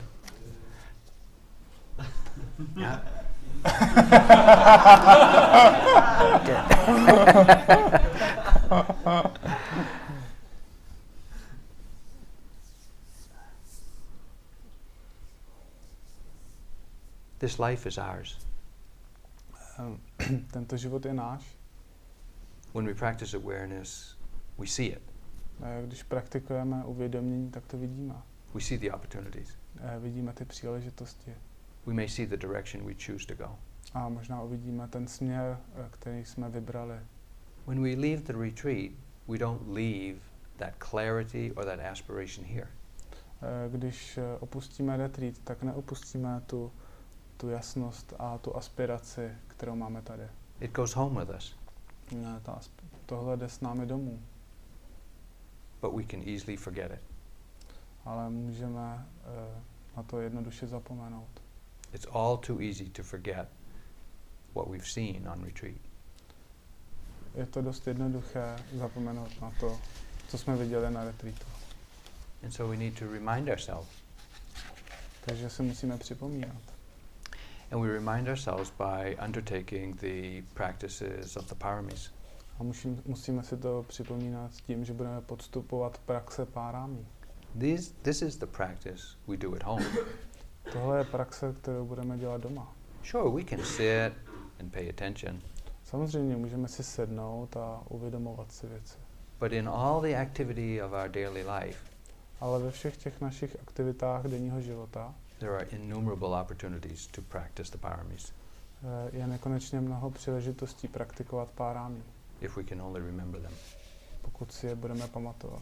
Speaker 1: This life is ours.
Speaker 2: Tento život je náš.
Speaker 1: When we practice awareness, we see it.
Speaker 2: Eh, Když praktikujeme uvědomění, tak to vidíme.
Speaker 1: We see the opportunities.
Speaker 2: Eh, Vidíme ty příležitosti.
Speaker 1: We may see the direction we choose to go.
Speaker 2: A možná uvidíme ten směr, eh, který jsme vybrali.
Speaker 1: When we leave the retreat, we don't leave that clarity or that aspiration here.
Speaker 2: Eh, Když eh, opustíme retreat, tak neopustíme tu, tu jasnost a tu aspiraci, kterou máme tady.
Speaker 1: It goes home with us,
Speaker 2: Ne, ta, asp- tohle jde s námi domů,
Speaker 1: but we can easily forget it.
Speaker 2: ale můžeme na to jednoduše zapomenout.
Speaker 1: It's all too easy to forget what we've seen on retreat.
Speaker 2: Je to dost jednoduché zapomenout na to, co jsme viděli na retreatu.
Speaker 1: And so we need to remind ourselves.
Speaker 2: Takže si musíme připomínat.
Speaker 1: And we remind ourselves by undertaking the practices of the paramis.
Speaker 2: A musím, musíme si to připomínat tím, že budeme podstupovat praxe párámí.
Speaker 1: These, this is the practice we do at home.
Speaker 2: Tohle je praxe, kterou budeme dělat doma.
Speaker 1: Sure, we can sit and pay attention,
Speaker 2: Samozřejmě můžeme si sednout a uvědomovat si věci.
Speaker 1: but in all the activity of our daily life,
Speaker 2: Ale ve všech těch našich aktivitách denního života
Speaker 1: there are innumerable opportunities to practice the paramis
Speaker 2: eh, je nekonečně mnoho příležitostí praktikovat párámí,
Speaker 1: if we can only remember them.
Speaker 2: pokud si je budeme pamatovat.